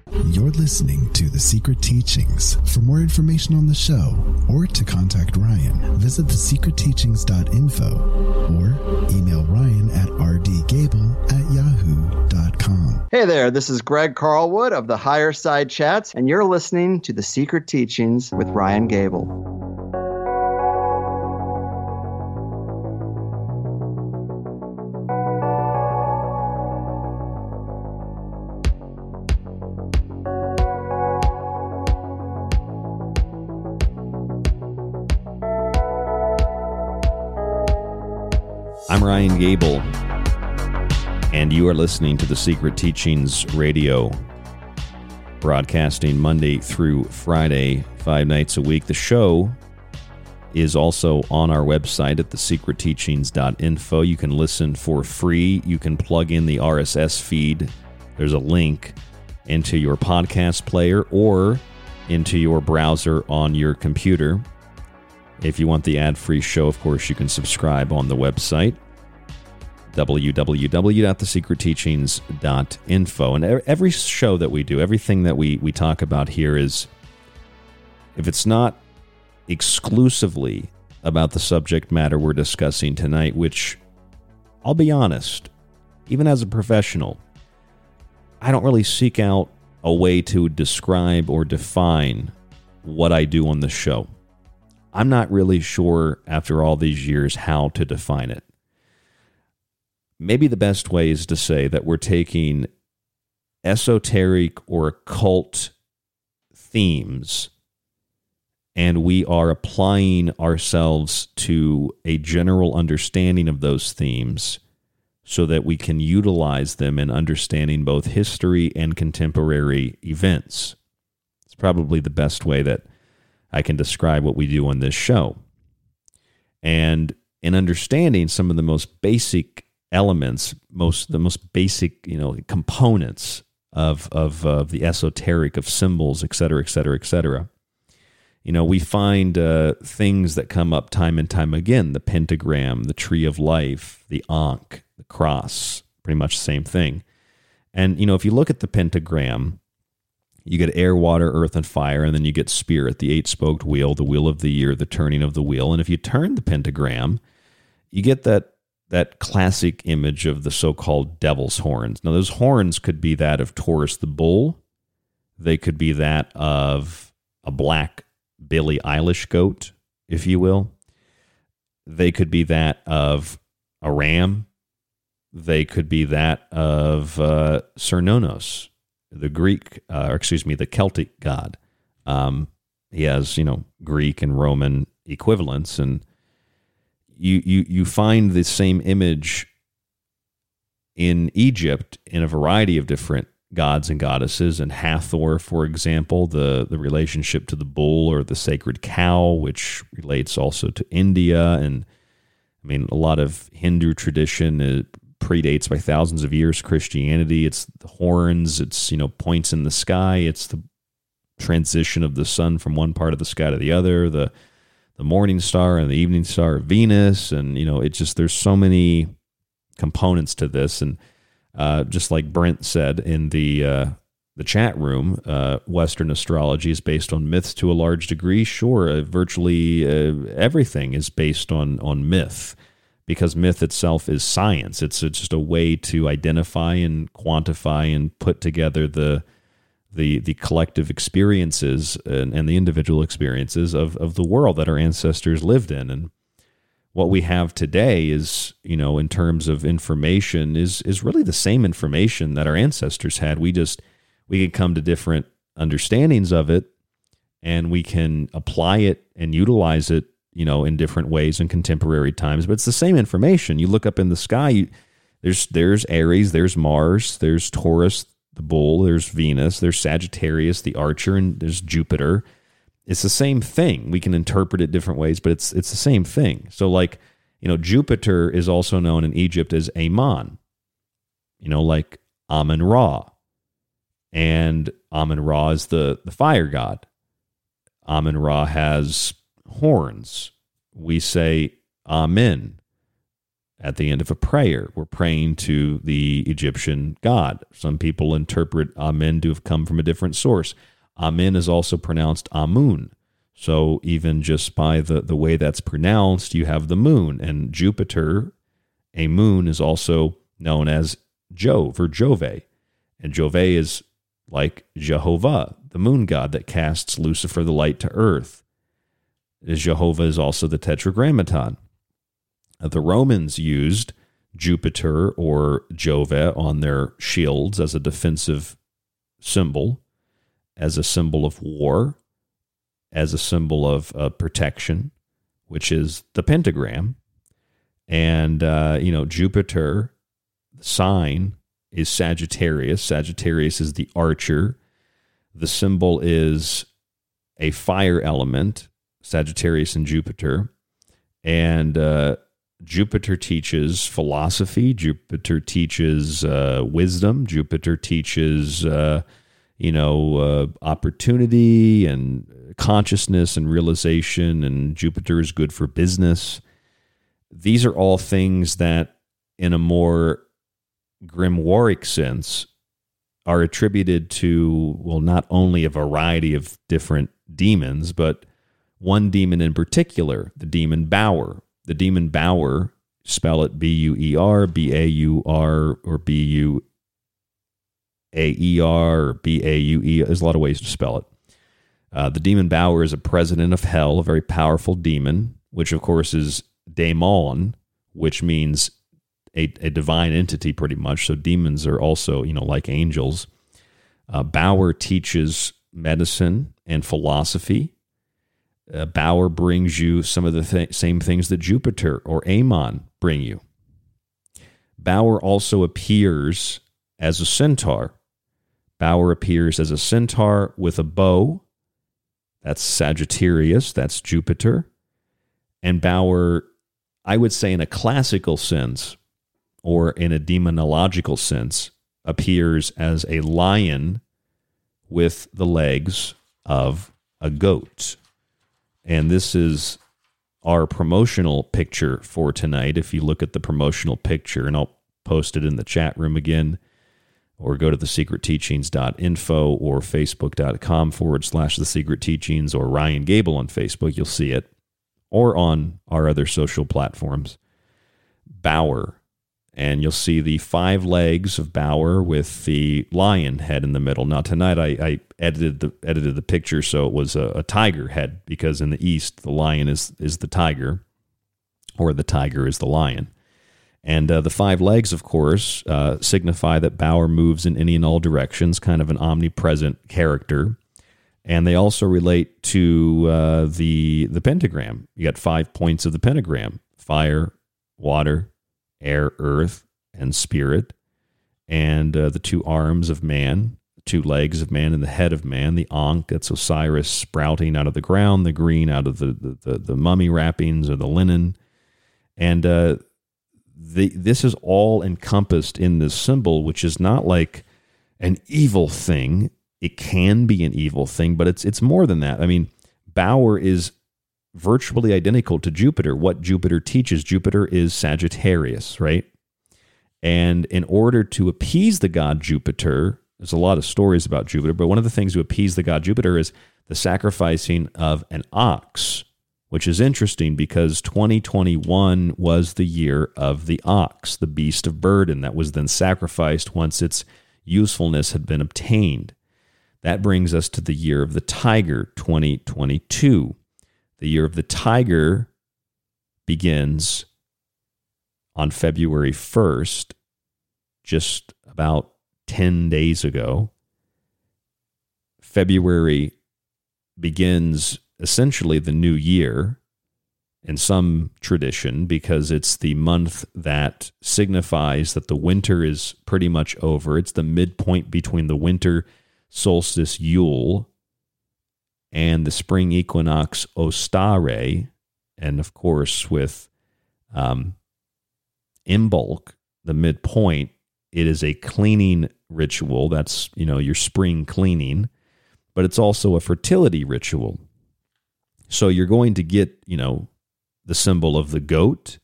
You're listening to The Secret Teachings. For more information on the show or to contact Ryan, visit thesecretteachings.info or email Ryan at rdgable at yahoo.com. Hey there, this is Greg Carlwood of the Higher Side Chats, and you're listening to The Secret Teachings with Ryan Gable. Gable, and you are listening to the Secret Teachings Radio, broadcasting Monday through Friday, five nights a week. The show is also on our website at thesecretteachings.info. You can listen for free. You can plug in the RSS feed. There's a link into your podcast player or into your browser on your computer. If you want the ad free show, of course, you can subscribe on the website www.thesecretteachings.info. And every show that we do, everything that we, we talk about here is, if it's not exclusively about the subject matter we're discussing tonight, which I'll be honest, even as a professional, I don't really seek out a way to describe or define what I do on the show. I'm not really sure after all these years how to define it. Maybe the best way is to say that we're taking esoteric or occult themes and we are applying ourselves to a general understanding of those themes so that we can utilize them in understanding both history and contemporary events. It's probably the best way that I can describe what we do on this show. And in understanding some of the most basic elements, most the most basic, you know, components of of, of the esoteric of symbols, et cetera, et cetera, et cetera. You know, we find uh, things that come up time and time again: the pentagram, the tree of life, the ankh, the cross. Pretty much the same thing. And you know, if you look at the pentagram, you get air, water, earth, and fire, and then you get spirit, the eight spoked wheel, the wheel of the year, the turning of the wheel. And if you turn the pentagram, you get that that classic image of the so-called devil's horns. Now, those horns could be that of Taurus the bull. They could be that of a black Billie Eilish goat, if you will. They could be that of a ram. They could be that of uh, Cernunnos, the Greek, uh, or excuse me, the Celtic god. Um, he has, you know, Greek and Roman equivalents, and you you you find the same image in Egypt in a variety of different gods and goddesses. And Hathor for example the the relationship to the bull or the sacred cow which relates also to India. And I mean a lot of Hindu tradition it predates by thousands of years Christianity. It's the horns it's you know points in the sky. It's the transition of the sun from one part of the sky to the other the the morning star and the evening star Venus, and you know, it just there's so many components to this, and uh, just like Brent said in the uh, the chat room, uh, Western astrology is based on myths to a large degree. Sure, uh, virtually uh, everything is based on on myth because myth itself is science. It's, it's just a way to identify and quantify and put together the the the collective experiences and, and the individual experiences of, of the world that our ancestors lived in. And what we have today is, you know, in terms of information, is is really the same information that our ancestors had. We just we can come to different understandings of it and we can apply it and utilize it you know in different ways in contemporary times but it's the same information you look up in the sky you, there's there's aries there's mars there's taurus the bull there's venus there's sagittarius the archer and there's jupiter. It's the same thing. We can interpret it different ways but it's it's the same thing. So like you know jupiter is also known in egypt as amon you know like amun ra. And Amun Ra is the, the fire god. Amun Ra has horns. We say Amen at the end of a prayer. We're praying to the Egyptian god. Some people interpret Amen to have come from a different source. Amen is also pronounced Amun. So even just by the, the way that's pronounced, you have the moon. And Jupiter, a moon, is also known as Jove or Jove. And Jove is like Jehovah, the moon god that casts Lucifer the light to earth. Jehovah is also the tetragrammaton. The Romans used Jupiter or Jove on their shields as a defensive symbol, as a symbol of war, as a symbol of uh, protection, which is the pentagram. And, uh, you know, Jupiter, the sign is Sagittarius. Sagittarius is the archer. The symbol is a fire element, Sagittarius and Jupiter. And uh, Jupiter teaches philosophy. Jupiter teaches uh, wisdom. Jupiter teaches, uh, you know, uh, opportunity and consciousness and realization. And Jupiter is good for business. These are all things that, in a more grimoire sense are attributed to, well, not only a variety of different demons, but one demon in particular, the demon Bauer. The demon Bauer, spell it B U E R, B A U R, or B U A E R, or B A U E. There's a lot of ways to spell it. Uh, the demon Bauer is a president of hell, a very powerful demon, which of course is daemon, which means a, a divine entity pretty much. So demons are also, you know, like angels. Uh, Bauer teaches medicine and philosophy. Uh, Bauer brings you some of the th- same things that Jupiter or Amon bring you. Bauer also appears as a centaur. Bauer appears as a centaur with a bow. That's Sagittarius, that's Jupiter. And Bauer, I would say, in a classical sense, or in a demonological sense, appears as a lion with the legs of a goat. And this is our promotional picture for tonight. If you look at the promotional picture, and I'll post it in the chat room again, or go to thesecretteachings.info or facebook.com forward slash the secret teachings or Ryan Gable on Facebook, you'll see it, or on our other social platforms. Bauer and you'll see the five legs of Bauer with the lion head in the middle. Now tonight I, I edited the edited the picture so it was a, a, tiger head because in the east the lion is is the tiger, or the tiger is the lion, and uh, the five legs, of course, uh, signify that Bauer moves in any and all directions, kind of an omnipresent character. And they also relate to uh, the the pentagram. You got five points of the pentagram: fire, water, air, earth, and spirit, and uh, the two arms of man, the two legs of man, and the head of man, the Ankh, that's Osiris sprouting out of the ground, the green out of the, the, the, the mummy wrappings or the linen. And uh, the, this is all encompassed in this symbol, which is not like an evil thing. It can be an evil thing, but it's it's more than that. I mean, Bauer is virtually identical to Jupiter. What Jupiter teaches, Jupiter is Sagittarius, right? And in order to appease the god Jupiter, There's a lot of stories about Jupiter, but one of the things to appease the god Jupiter is the sacrificing of an ox, which is interesting because 2021 was the year of the ox, the beast of burden that was then sacrificed once its usefulness had been obtained. That brings us to the year of the tiger, 2022. The year of the tiger begins on February 1st, just about 10 days ago. February begins essentially the new year in some tradition because it's the month that signifies that the winter is pretty much over. It's the midpoint between the winter solstice Yule and the spring equinox Ostara. And of course, with um, Imbolc, the midpoint, it is a cleaning ritual. That's, you know, your spring cleaning, but it's also a fertility ritual. So you're going to get, you know, the symbol of the goat,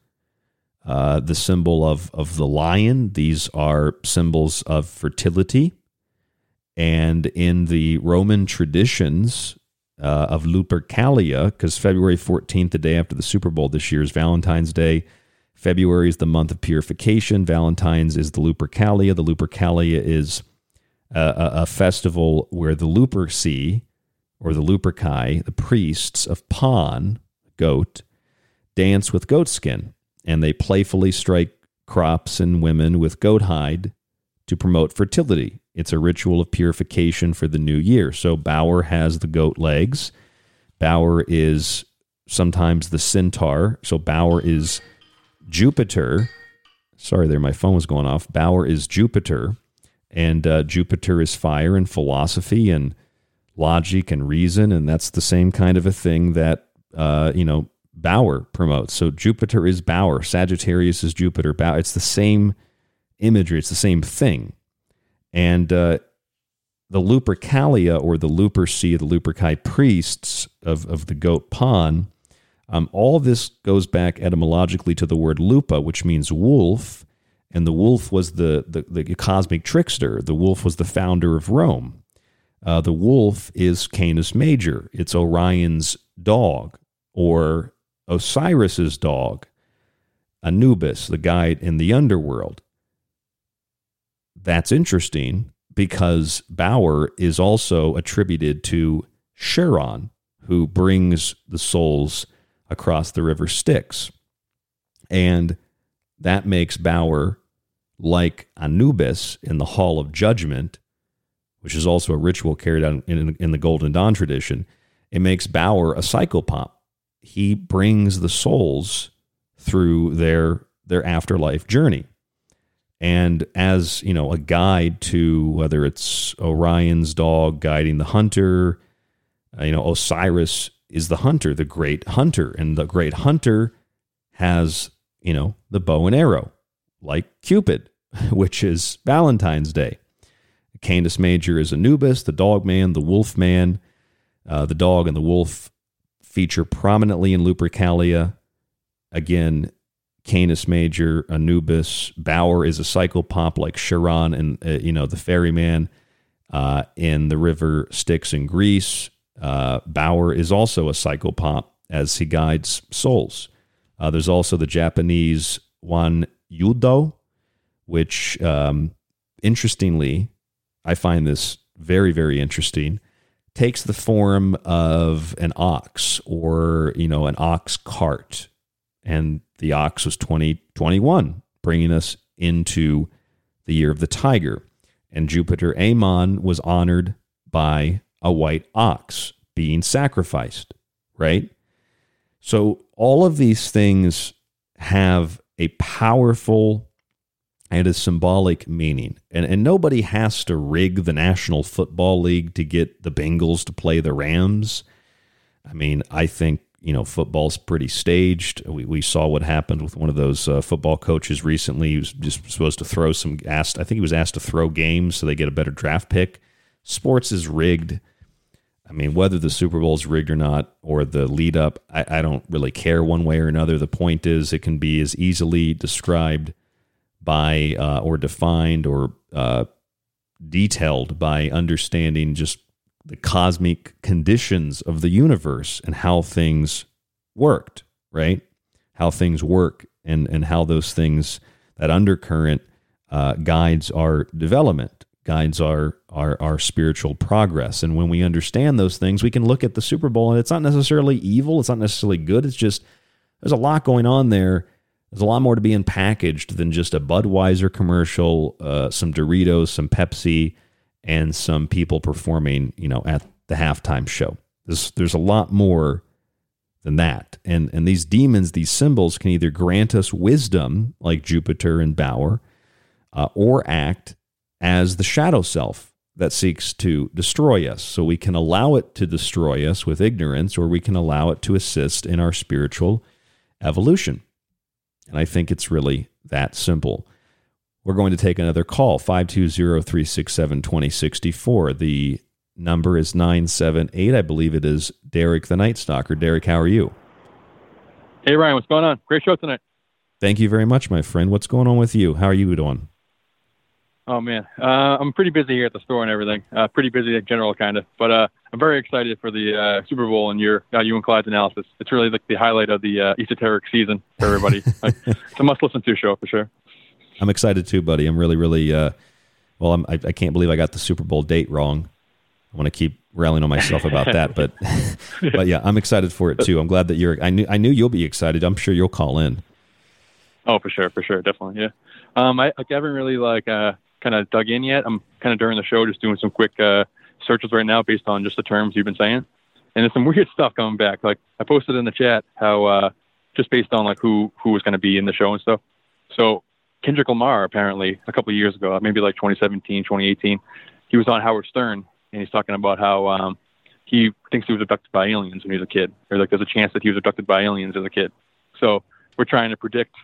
uh, the symbol of, of the lion. These are symbols of fertility. And in the Roman traditions uh, of Lupercalia, because February 14th, the day after the Super Bowl this year, is Valentine's Day. February is the month of purification. Valentine's is the Lupercalia. The Lupercalia is a, a, festival where the Luperci, or the Luperci, the priests of Pan, goat, dance with goat skin, and they playfully strike crops and women with goat hide to promote fertility. It's a ritual of purification for the new year. So Bauer has the goat legs. Bauer is sometimes the centaur. So Bauer is Jupiter. Sorry, there, my phone was going off. Bauer is Jupiter, and uh, Jupiter is fire and philosophy and logic and reason, and that's the same kind of a thing that uh, you know Bauer promotes. So Jupiter is Bauer, Sagittarius is Jupiter. Bauer. It's the same imagery. It's the same thing, and uh, the Lupercalia or the Luperci, the Luperci priests of of the goat Pan um, all this goes back etymologically to the word lupa, which means wolf, and the wolf was the, the, the cosmic trickster. The wolf was the founder of Rome. Uh, the wolf is Canis Major. It's Orion's dog, or Osiris's dog, Anubis, the guide in the underworld. That's interesting because Bauer is also attributed to Charon, who brings the souls across the river Styx. And that makes Bauer like Anubis in the Hall of Judgment, which is also a ritual carried out in, in the Golden Dawn tradition. It makes Bauer a psychopomp. He brings the souls through their their afterlife journey. And as, you know, a guide to whether it's Orion's dog guiding the hunter, uh, you know, Osiris is the hunter, the great hunter. And the great hunter has, you know, the bow and arrow, like Cupid, <laughs> which is Valentine's Day. Canis Major is Anubis, the dog man, the wolf man. Uh, the dog and the wolf feature prominently in Lupercalia. Again, Canis Major, Anubis, Bauer is a psychopomp like Charon and, uh, you know, the ferryman uh, in the river Styx in Greece. Uh, Bauer is also a psychopomp as he guides souls. Uh, there's also the Japanese Wan Yudo, which um, interestingly, I find this very, very interesting, takes the form of an ox or, you know, an ox cart. And the ox was 2021, bringing us into the year of the tiger. And Jupiter Ammon was honored by a white ox being sacrificed, right? So all of these things have a powerful and a symbolic meaning. And, and nobody has to rig the National Football League to get the Bengals to play the Rams. I mean, I think, you know, football's pretty staged. We, we saw what happened with one of those uh, football coaches recently. He was just supposed to throw some, asked, I think he was asked to throw games so they get a better draft pick. Sports is rigged. I mean, whether the Super Bowl is rigged or not, or the lead up, I, I, don't really care one way or another. The point is, it can be as easily described by uh, or defined or uh, detailed by understanding just the cosmic conditions of the universe and how things worked, right? How things work and and how those things that undercurrent uh, guides our development, guides our, our our spiritual progress. And when we understand those things, we can look at the Super Bowl and it's not necessarily evil, it's not necessarily good. It's just there's a lot going on there. There's a lot more to be unpackaged than just a Budweiser commercial, uh, some Doritos, some Pepsi, and some people performing, you know, at the halftime show. There's there's a lot more than that. And and these demons, these symbols can either grant us wisdom, like Jupiter and Bauer, uh, or act as the shadow self that seeks to destroy us. So we can allow it to destroy us with ignorance, or we can allow it to assist in our spiritual evolution. And I think it's really that simple. We're going to take another call, 520 367 2064. The number is 978. I believe it is Derek the Night Stalker. Derek, how are you? Hey, Ryan, what's going on? Great show tonight. Thank you very much, my friend. What's going on with you? How are you doing? Oh, man. Uh, I'm pretty busy here at the store and everything. Uh, pretty busy in general, kind of. But uh, I'm very excited for the uh, Super Bowl and your uh, you and Clyde's analysis. It's really like the highlight of the uh, esoteric season for everybody. like, <laughs> it's a must listen to show for sure. I'm excited too, buddy. I'm really, really, uh, well, I'm, I, I can't believe I got the Super Bowl date wrong. I want to keep railing on myself about that, but <laughs> but yeah, I'm excited for it too. I'm glad that you're. I knew I knew you'll be excited. I'm sure you'll call in. Oh, for sure, for sure, definitely, yeah. Um, I, I haven't really like uh, kind of dug in yet. I'm kind of during the show just doing some quick uh, searches right now based on just the terms you've been saying, and there's some <laughs> weird stuff coming back. Like I posted in the chat how uh, just based on like who who was going to be in the show and stuff. So Kendrick Lamar apparently a couple of years ago, maybe like 2017, 2018, he was on Howard Stern and he's talking about how um, he thinks he was abducted by aliens when he was a kid, or like there's a chance that he was abducted by aliens as a kid. So we're trying to predict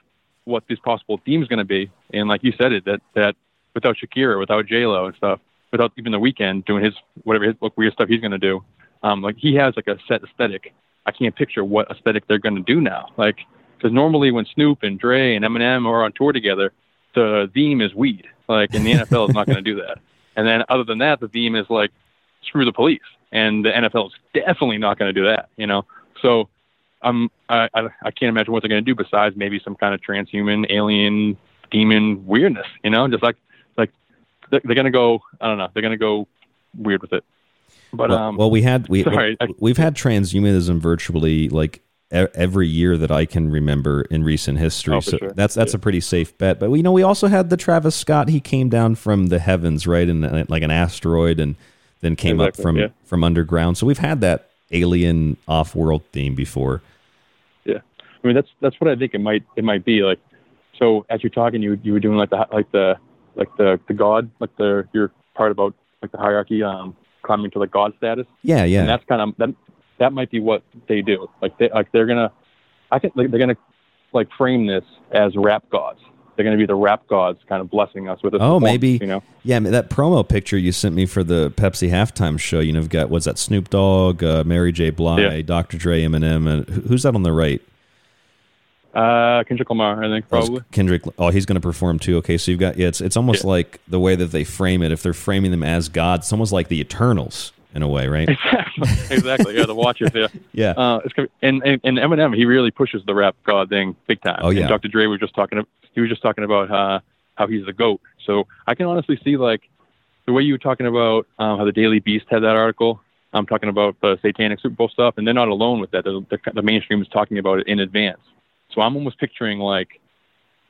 what this possible theme is going to be, and like you said it, that that without Shakira, without J Lo and stuff, without even the Weeknd doing his whatever his what weird stuff he's going to do, um, like he has like a set aesthetic. I can't picture what aesthetic they're going to do now, like because normally when Snoop and Dre and Eminem are on tour together, the theme is weed. Like, and the <laughs> NFL is not going to do that. And then other than that, the theme is like screw the police, and the NFL is definitely not going to do that. You know, so um, I, I I can't imagine what they're going to do besides maybe some kind of transhuman, alien, demon weirdness. You know, just like like they're, they're going to go. I don't know. They're going to go weird with it. But well, um, well, we had we <laughs> sorry, I- we've had transhumanism virtually like every year that I can remember in recent history. Oh, so sure. that's that's a pretty safe bet. But we you know we also had the Travis Scott. He came down from the heavens, right, and uh, like an asteroid, and then came up from yeah. from underground. So we've had that alien off-world theme before. Yeah, I mean that's that's what I think it might it might be like. So as you're talking, you you were doing like the like the like the the god like the your part about like the hierarchy um climbing to the god status. Yeah, yeah. And that's kind of that that might be what they do. Like they like they're gonna I think like, they're gonna like frame this as rap gods. They're gonna be the rap gods kind of blessing us with this. Oh, maybe you know. Yeah, that promo picture you sent me for the Pepsi halftime show. You know, you've got what's that? Snoop Dogg, uh, Mary J. Blige, Yeah. Dr. Dre, Eminem, and who's that on the right? Uh, Kendrick Lamar, I think Oh, probably. Kendrick. Oh, he's going to perform too. Okay, so you've got yeah. It's it's almost Yeah. like the way that they frame it. If they're framing them as gods, it's almost like the Eternals in a way, right? Exactly. exactly. Yeah, the Watchers. Yeah. <laughs> Yeah. Uh, it's and, and and Eminem, he really pushes the rap god thing big time. Oh, yeah. And Dr. Dre was just talking. He was just talking about uh, how he's the goat. So I can honestly see like the way you were talking about um, how the Daily Beast had that article. I'm talking about the satanic Super Bowl stuff, and they're not alone with that. The, the, the mainstream is talking about it in advance. So I'm almost picturing like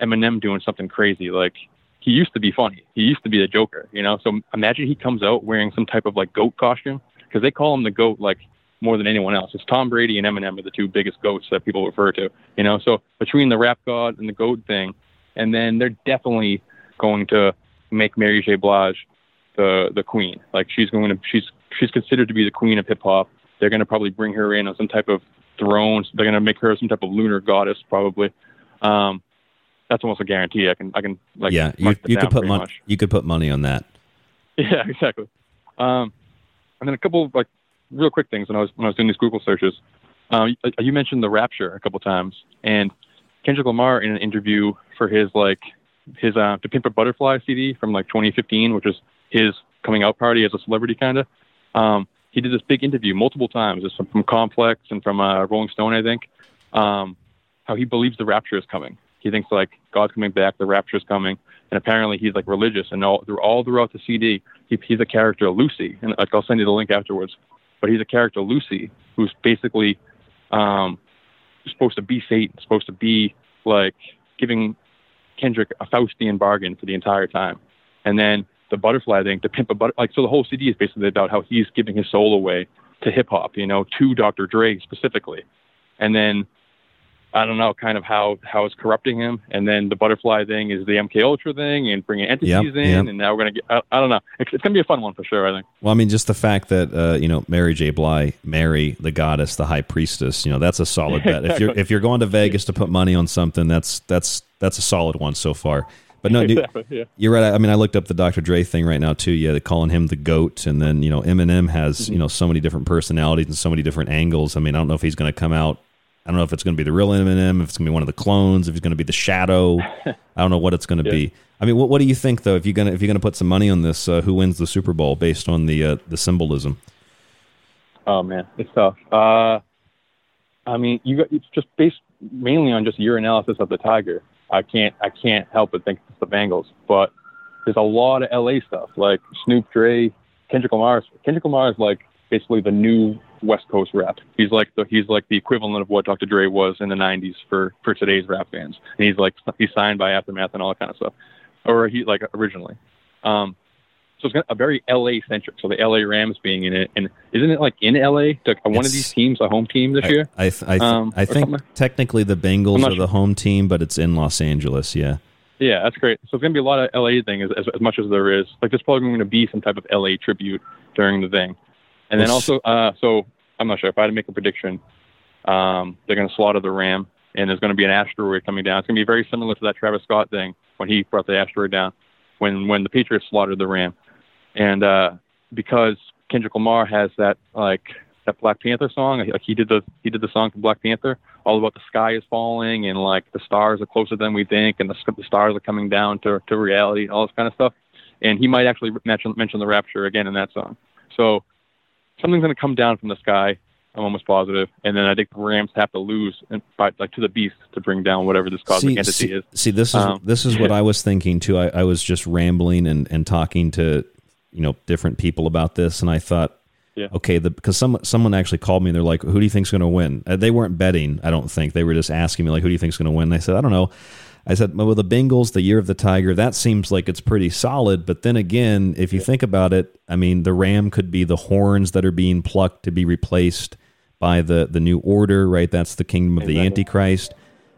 Eminem doing something crazy. Like he used to be funny. He used to be a joker, you know. So imagine he comes out wearing some type of like goat costume because they call him the goat like more than anyone else. It's Tom Brady and Eminem are the two biggest goats that people refer to, you know. So between the rap god and the goat thing, and then they're definitely going to make Mary J. Blige the the queen. Like she's going to she's she's considered to be the queen of hip hop. They're going to probably bring her in on some type of throne. They're going to make her some type of lunar goddess probably. Um, that's almost a guarantee. I can I can like yeah, you you could put money. You could put money on that. <laughs> Yeah, exactly. Um, and then a couple of like real quick things when I was when I was doing these Google searches. Um, you, you mentioned the Rapture a couple times, and Kendrick Lamar in an interview for his like his uh, "To Pimp a Butterfly" CD from like 2015, which is his coming out party as a celebrity, kind of. Um, he did this big interview multiple times. It's from, from Complex and from uh, Rolling Stone, I think. Um, how he believes the rapture is coming. He thinks like God's coming back, the rapture is coming, and apparently he's like religious. And all through all throughout the CD, he, he's a character Lucy, and like I'll send you the link afterwards. But he's a character Lucy who's basically um, supposed to be Satan, supposed to be like giving Kendrick a Faustian bargain for the entire time. And then the butterfly thing, to pimp a butter, like so the whole CD is basically about how he's giving his soul away to hip hop, you know, to Dr. Dre specifically. And then I don't know, kind of how how it's corrupting him. And then the butterfly thing is the MK Ultra thing and bringing entities Yep, in. yep. And now we're gonna get. I, I don't know. It's, it's gonna be a fun one for sure. I think. Well, I mean, just the fact that uh, you know Mary J. Blige, Mary, the goddess, the high priestess, you know, that's a solid <laughs> bet. If you're if you're going to Vegas to put money on something, that's that's that's a solid one so far. But no, dude, Exactly, yeah. you're right. I mean, I looked up the Dr. Dre thing right now too. Yeah, they're calling him the goat, and then you know Eminem has Mm-hmm. you know so many different personalities and so many different angles. I mean, I don't know if he's going to come out. I don't know if it's going to be the real Eminem, if it's going to be one of the clones, if it's going to be the shadow. <laughs> I don't know what it's going to be. I mean, what, what do you think though? If you're gonna if you're gonna put some money on this, uh, who wins the Super Bowl based on the uh, the symbolism? Oh man, it's tough. Uh, I mean, you got it's just based mainly on just your analysis of the Tiger. I can't I can't help but think it's the Bengals, but there's a lot of LA stuff like Snoop Dre, Kendrick Lamar. Kendrick Lamar is like basically the new West Coast rap. He's like the he's like the equivalent of what Dr. Dre was in the '90s for for today's rap fans. And he's like he's signed by Aftermath and all that kind of stuff, or he like originally. Um, so it's a very LA centric. So the LA Rams being in it, and isn't it like in LA? Like one of these teams a home team this year? I th- I, th- Um, I think something? technically the Bengals are the home team, but it's in Los Angeles. Yeah. Yeah, that's great. So it's gonna be a lot of LA thing as, as, as much as there is. Like there's probably going to be some type of LA tribute during the thing, and then also, uh, so I'm not sure if I had to make a prediction. Um, they're going to slaughter the ram, and there's going to be an asteroid coming down. It's going to be very similar to that Travis Scott thing when he brought the asteroid down, when when the Patriots slaughtered the ram, and uh, because Kendrick Lamar has that like that Black Panther song, like he did the he did the song for Black Panther, all about the sky is falling and like the stars are closer than we think, and the, the stars are coming down to to reality, all this kind of stuff. And he might actually mention mention the rapture again in that song. So something's going to come down from the sky. I'm almost positive. and then I think the Rams have to lose and fight like to the beast to bring down whatever this cosmic see, entity see, is. see, this is Um, this is what I was thinking too. I, I was just rambling and, and talking to you know different people about this, and I thought, Yeah. okay, because some someone actually called me and they're like, "Who do you think's going to win?" Uh, they weren't betting, I don't think. They were just asking me like, "Who do you think's going to win?" And I said, "I don't know." I said, well, the Bengals, the year of the Tiger, that seems like it's pretty solid. But then again, if you think about it, I mean, the Ram could be the horns that are being plucked to be replaced by the the new order, right? That's the kingdom of the Antichrist.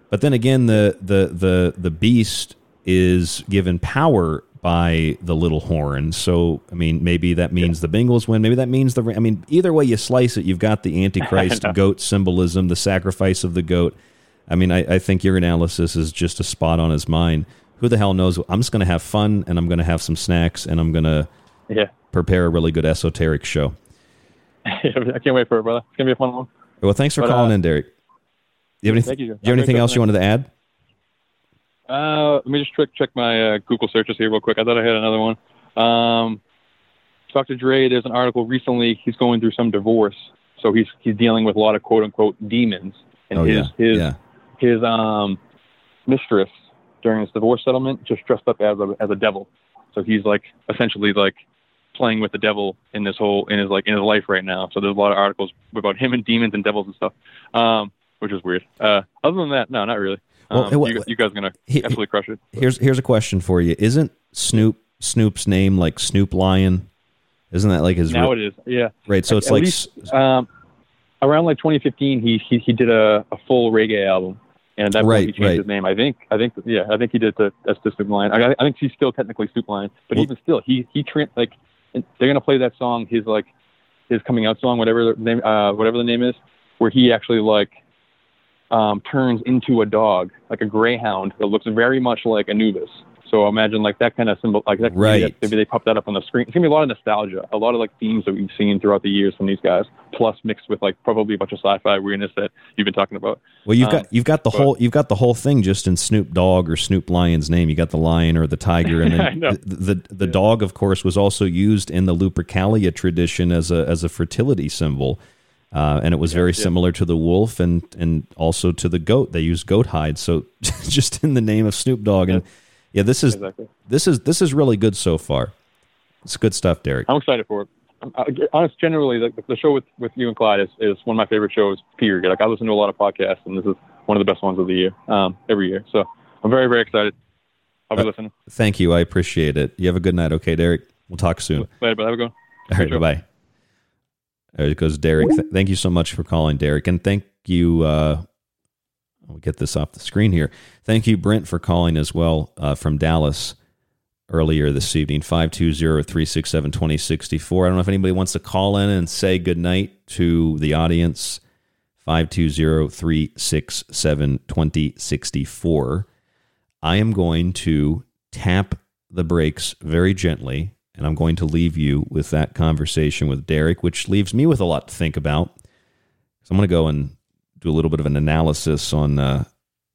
But then again, the the the the beast is given power by the little horn. So I mean, maybe that means the Bengals win. Maybe that means the. I mean, either way you slice it, you've got the <laughs> Antichrist goat symbolism, the sacrifice of the goat. I mean, I, I think your analysis is just a spot on his mind. Who the hell knows? I'm just going to have fun, and I'm going to have some snacks, and I'm going to Yeah. prepare a really good esoteric show. <laughs> I can't wait for it, brother. It's gonna be a fun one. Well, thanks for But, calling uh, in, Derek. Do you have, anything? thank you. do you have Have anything else you wanted to add? Uh, let me just check check my uh, Google searches here real quick. I thought I had another one. Um, Dr. Dre, there's an article recently. He's going through some divorce, so he's he's dealing with a lot of quote unquote demons, and Oh, his yeah. his Yeah. His um mistress during his divorce settlement just dressed up as a as a devil. So he's like essentially like playing with the devil in this whole in his like in his life right now. So there's a lot of articles about him and demons and devils and stuff, um, which is weird. Uh, other than that, no, not really. Um, hey, what- you, you guys are gonna he- absolutely crush it. Here's here's a question for you. Isn't Snoop Snoop's name like Snoop Lion? Isn't that like his Now re- it is, yeah. Right, so it's At like least, um, around like 2015, he he, he did a, a full reggae album, and at that Right, he changed right. his name. I think I think yeah, I think he did the that's the Snoop Lion. I, I think he's still technically Snoop Lion, but even still, he he tra- like they're gonna play that song, his like his coming out song, whatever the name uh whatever the name is, where he actually like um turns into a dog, like a greyhound that looks very much like Anubis. So imagine like that kind of symbol, like that. Right. Maybe, maybe they pop that up on the screen. It's gonna be a lot of nostalgia, a lot of like themes that we've seen throughout the years from these guys, plus mixed with like probably a bunch of sci-fi weirdness that you've been talking about. Well, you've Um, got you've got the but- whole you've got the whole thing just in Snoop Dogg or Snoop Lion's name. You got the lion or the tiger, and <laughs> then the, the the dog, of course, was also used in the Lupercalia tradition as a as a fertility symbol, uh, and it was very yeah. similar to the wolf and and also to the goat. They used goat hide, so <laughs> just in the name of Snoop Dogg, and yeah, this is Exactly. this is this is really good so far. It's good stuff, Derek. I'm excited for it. I'm, I, honest, generally, the, the show with, with you and Clyde is, is one of my favorite shows. Period. Like I listen to a lot of podcasts, and this is one of the best ones of the year, um, every year. So I'm very, very excited. I'll be Uh, listening. Thank you, I appreciate it. You have a good night, okay, Derek. We'll talk soon. Later, but have a good one. All right, bye bye. There goes Derek. Th- thank you so much for calling, Derek, and thank you. Uh, I'll get this off the screen here. Thank you, Brent, for calling as well uh, from Dallas earlier this evening. 520-367-2064. I don't know if anybody wants to call in and say good night to the audience. 520-367-2064. I am going to tap the brakes very gently, and I'm going to leave you with that conversation with Derek, which leaves me with a lot to think about. So I'm going to go and do a little bit of an analysis on uh,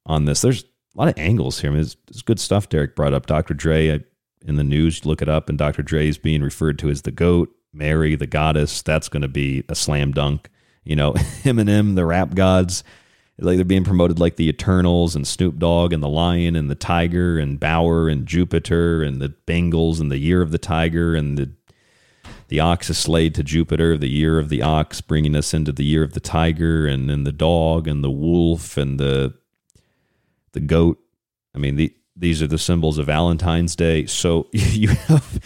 on this. There's a lot of angles here. I mean, it's, good stuff. Derek brought up Dr. Dre I, in the news. Look it up, and Dr. Dre is being referred to as the goat, Mary, the goddess. That's going to be a slam dunk. You know, <laughs> Eminem, the rap gods like they're being promoted like the Eternals and Snoop Dogg and the Lion and the Tiger and Bauer and Jupiter and the Bengals and the Year of the Tiger and the the ox is slayed to Jupiter, the year of the ox, bringing us into the year of the tiger, and then the dog and the wolf and the the goat. I mean, the, these are the symbols of Valentine's Day. So <laughs> you have,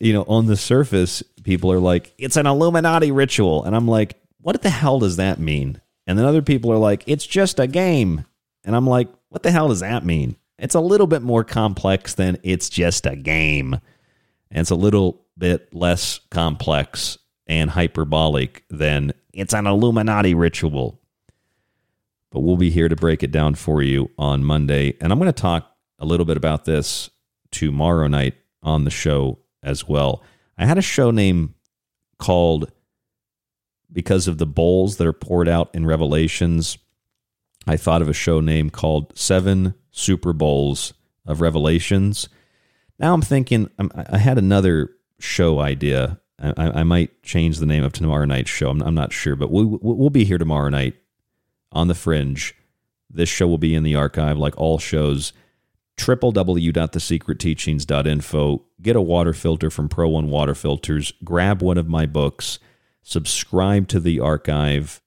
you know, on the surface, people are like, it's an Illuminati ritual, and I'm like, what the hell does that mean? And then other people are like, it's just a game, and I'm like, what the hell does that mean? It's a little bit more complex than it's just a game. And it's a little bit less complex and hyperbolic than it's an Illuminati ritual. But we'll be here to break it down for you on Monday. And I'm going to talk a little bit about this tomorrow night on the show as well. I had a show name called because of the bowls that are poured out in Revelations. I thought of a show name called Seven Super Bowls of Revelations. Now I'm thinking um, I'm, had another show idea. I, I might change the name of tomorrow night's show. I'm, I'm not sure, but we'll, we'll be here tomorrow night on the Fringe. This show will be in the archive, like all shows. www.thesecretteachings.info. Get a water filter from Pro One Water Filters. Grab one of my books. Subscribe to the archive.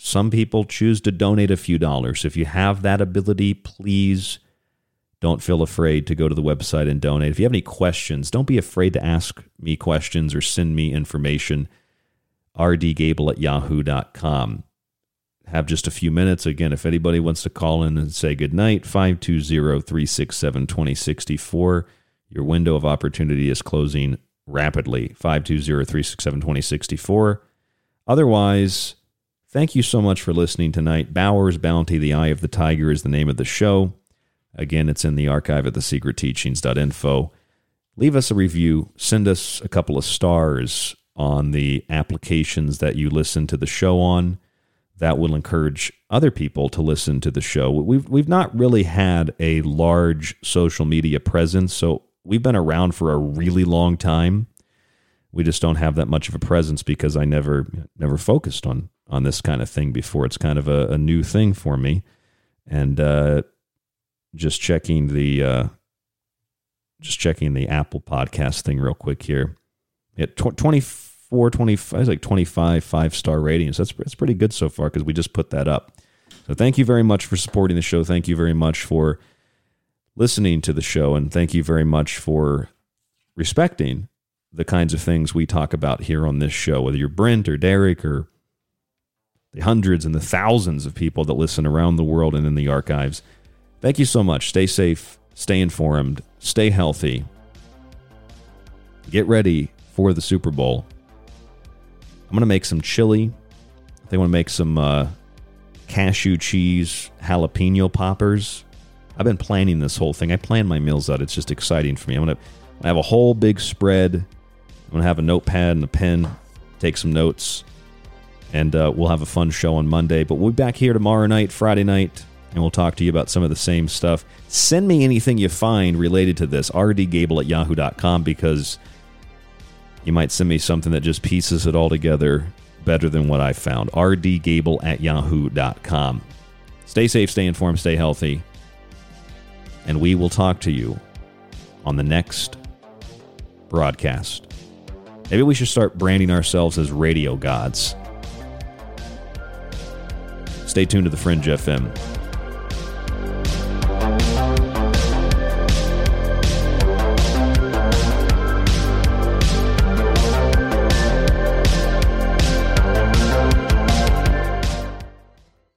Some people choose to donate a few dollars. If you have that ability, please don't feel afraid to go to the website and donate. If you have any questions, don't be afraid to ask me questions or send me information. rdgable at yahoo.com. Have just a few minutes. Again, if anybody wants to call in and say goodnight, 520 367 2064. Your window of opportunity is closing rapidly. 520 367 2064. Otherwise, thank you so much for listening tonight. Bauer's Bounty, The Eye of the Tiger is the name of the show. Again, it's in the archive at thesecretteachings.info. Leave us a review. Send us a couple of stars on the applications that you listen to the show on. That will encourage other people to listen to the show. We've we've not really had a large social media presence, so we've been around for a really long time. We just don't have that much of a presence because I never never focused on on this kind of thing before. It's kind of a, a new thing for me, and uh, just checking the uh, just checking the Apple podcast thing real quick here. At tw- 24, 25, it's like 25 five star ratings. That's, that's pretty good so far because we just put that up. So thank you very much for supporting the show. Thank you very much for listening to the show. And thank you very much for respecting the kinds of things we talk about here on this show, whether you're Brent or Derek or the hundreds and the thousands of people that listen around the world and in the archives. Thank you so much. Stay safe, stay informed, stay healthy. Get ready for the Super Bowl. I'm going to make some chili. They want to make some uh, cashew cheese jalapeno poppers. I've been planning this whole thing. I plan my meals out. It's just exciting for me. I'm gonna I have a whole big spread. I'm gonna have a notepad and a pen, take some notes, and uh, we'll have a fun show on Monday. But we'll be back here tomorrow night, Friday night, and we'll talk to you about some of the same stuff. Send me anything you find related to this, rdgable at yahoo.com, because you might send me something that just pieces it all together better than what I found. rdgable at yahoo.com. Stay safe, stay informed, stay healthy, and we will talk to you on the next broadcast. Maybe we should start branding ourselves as radio gods. Stay tuned to the Fringe FM.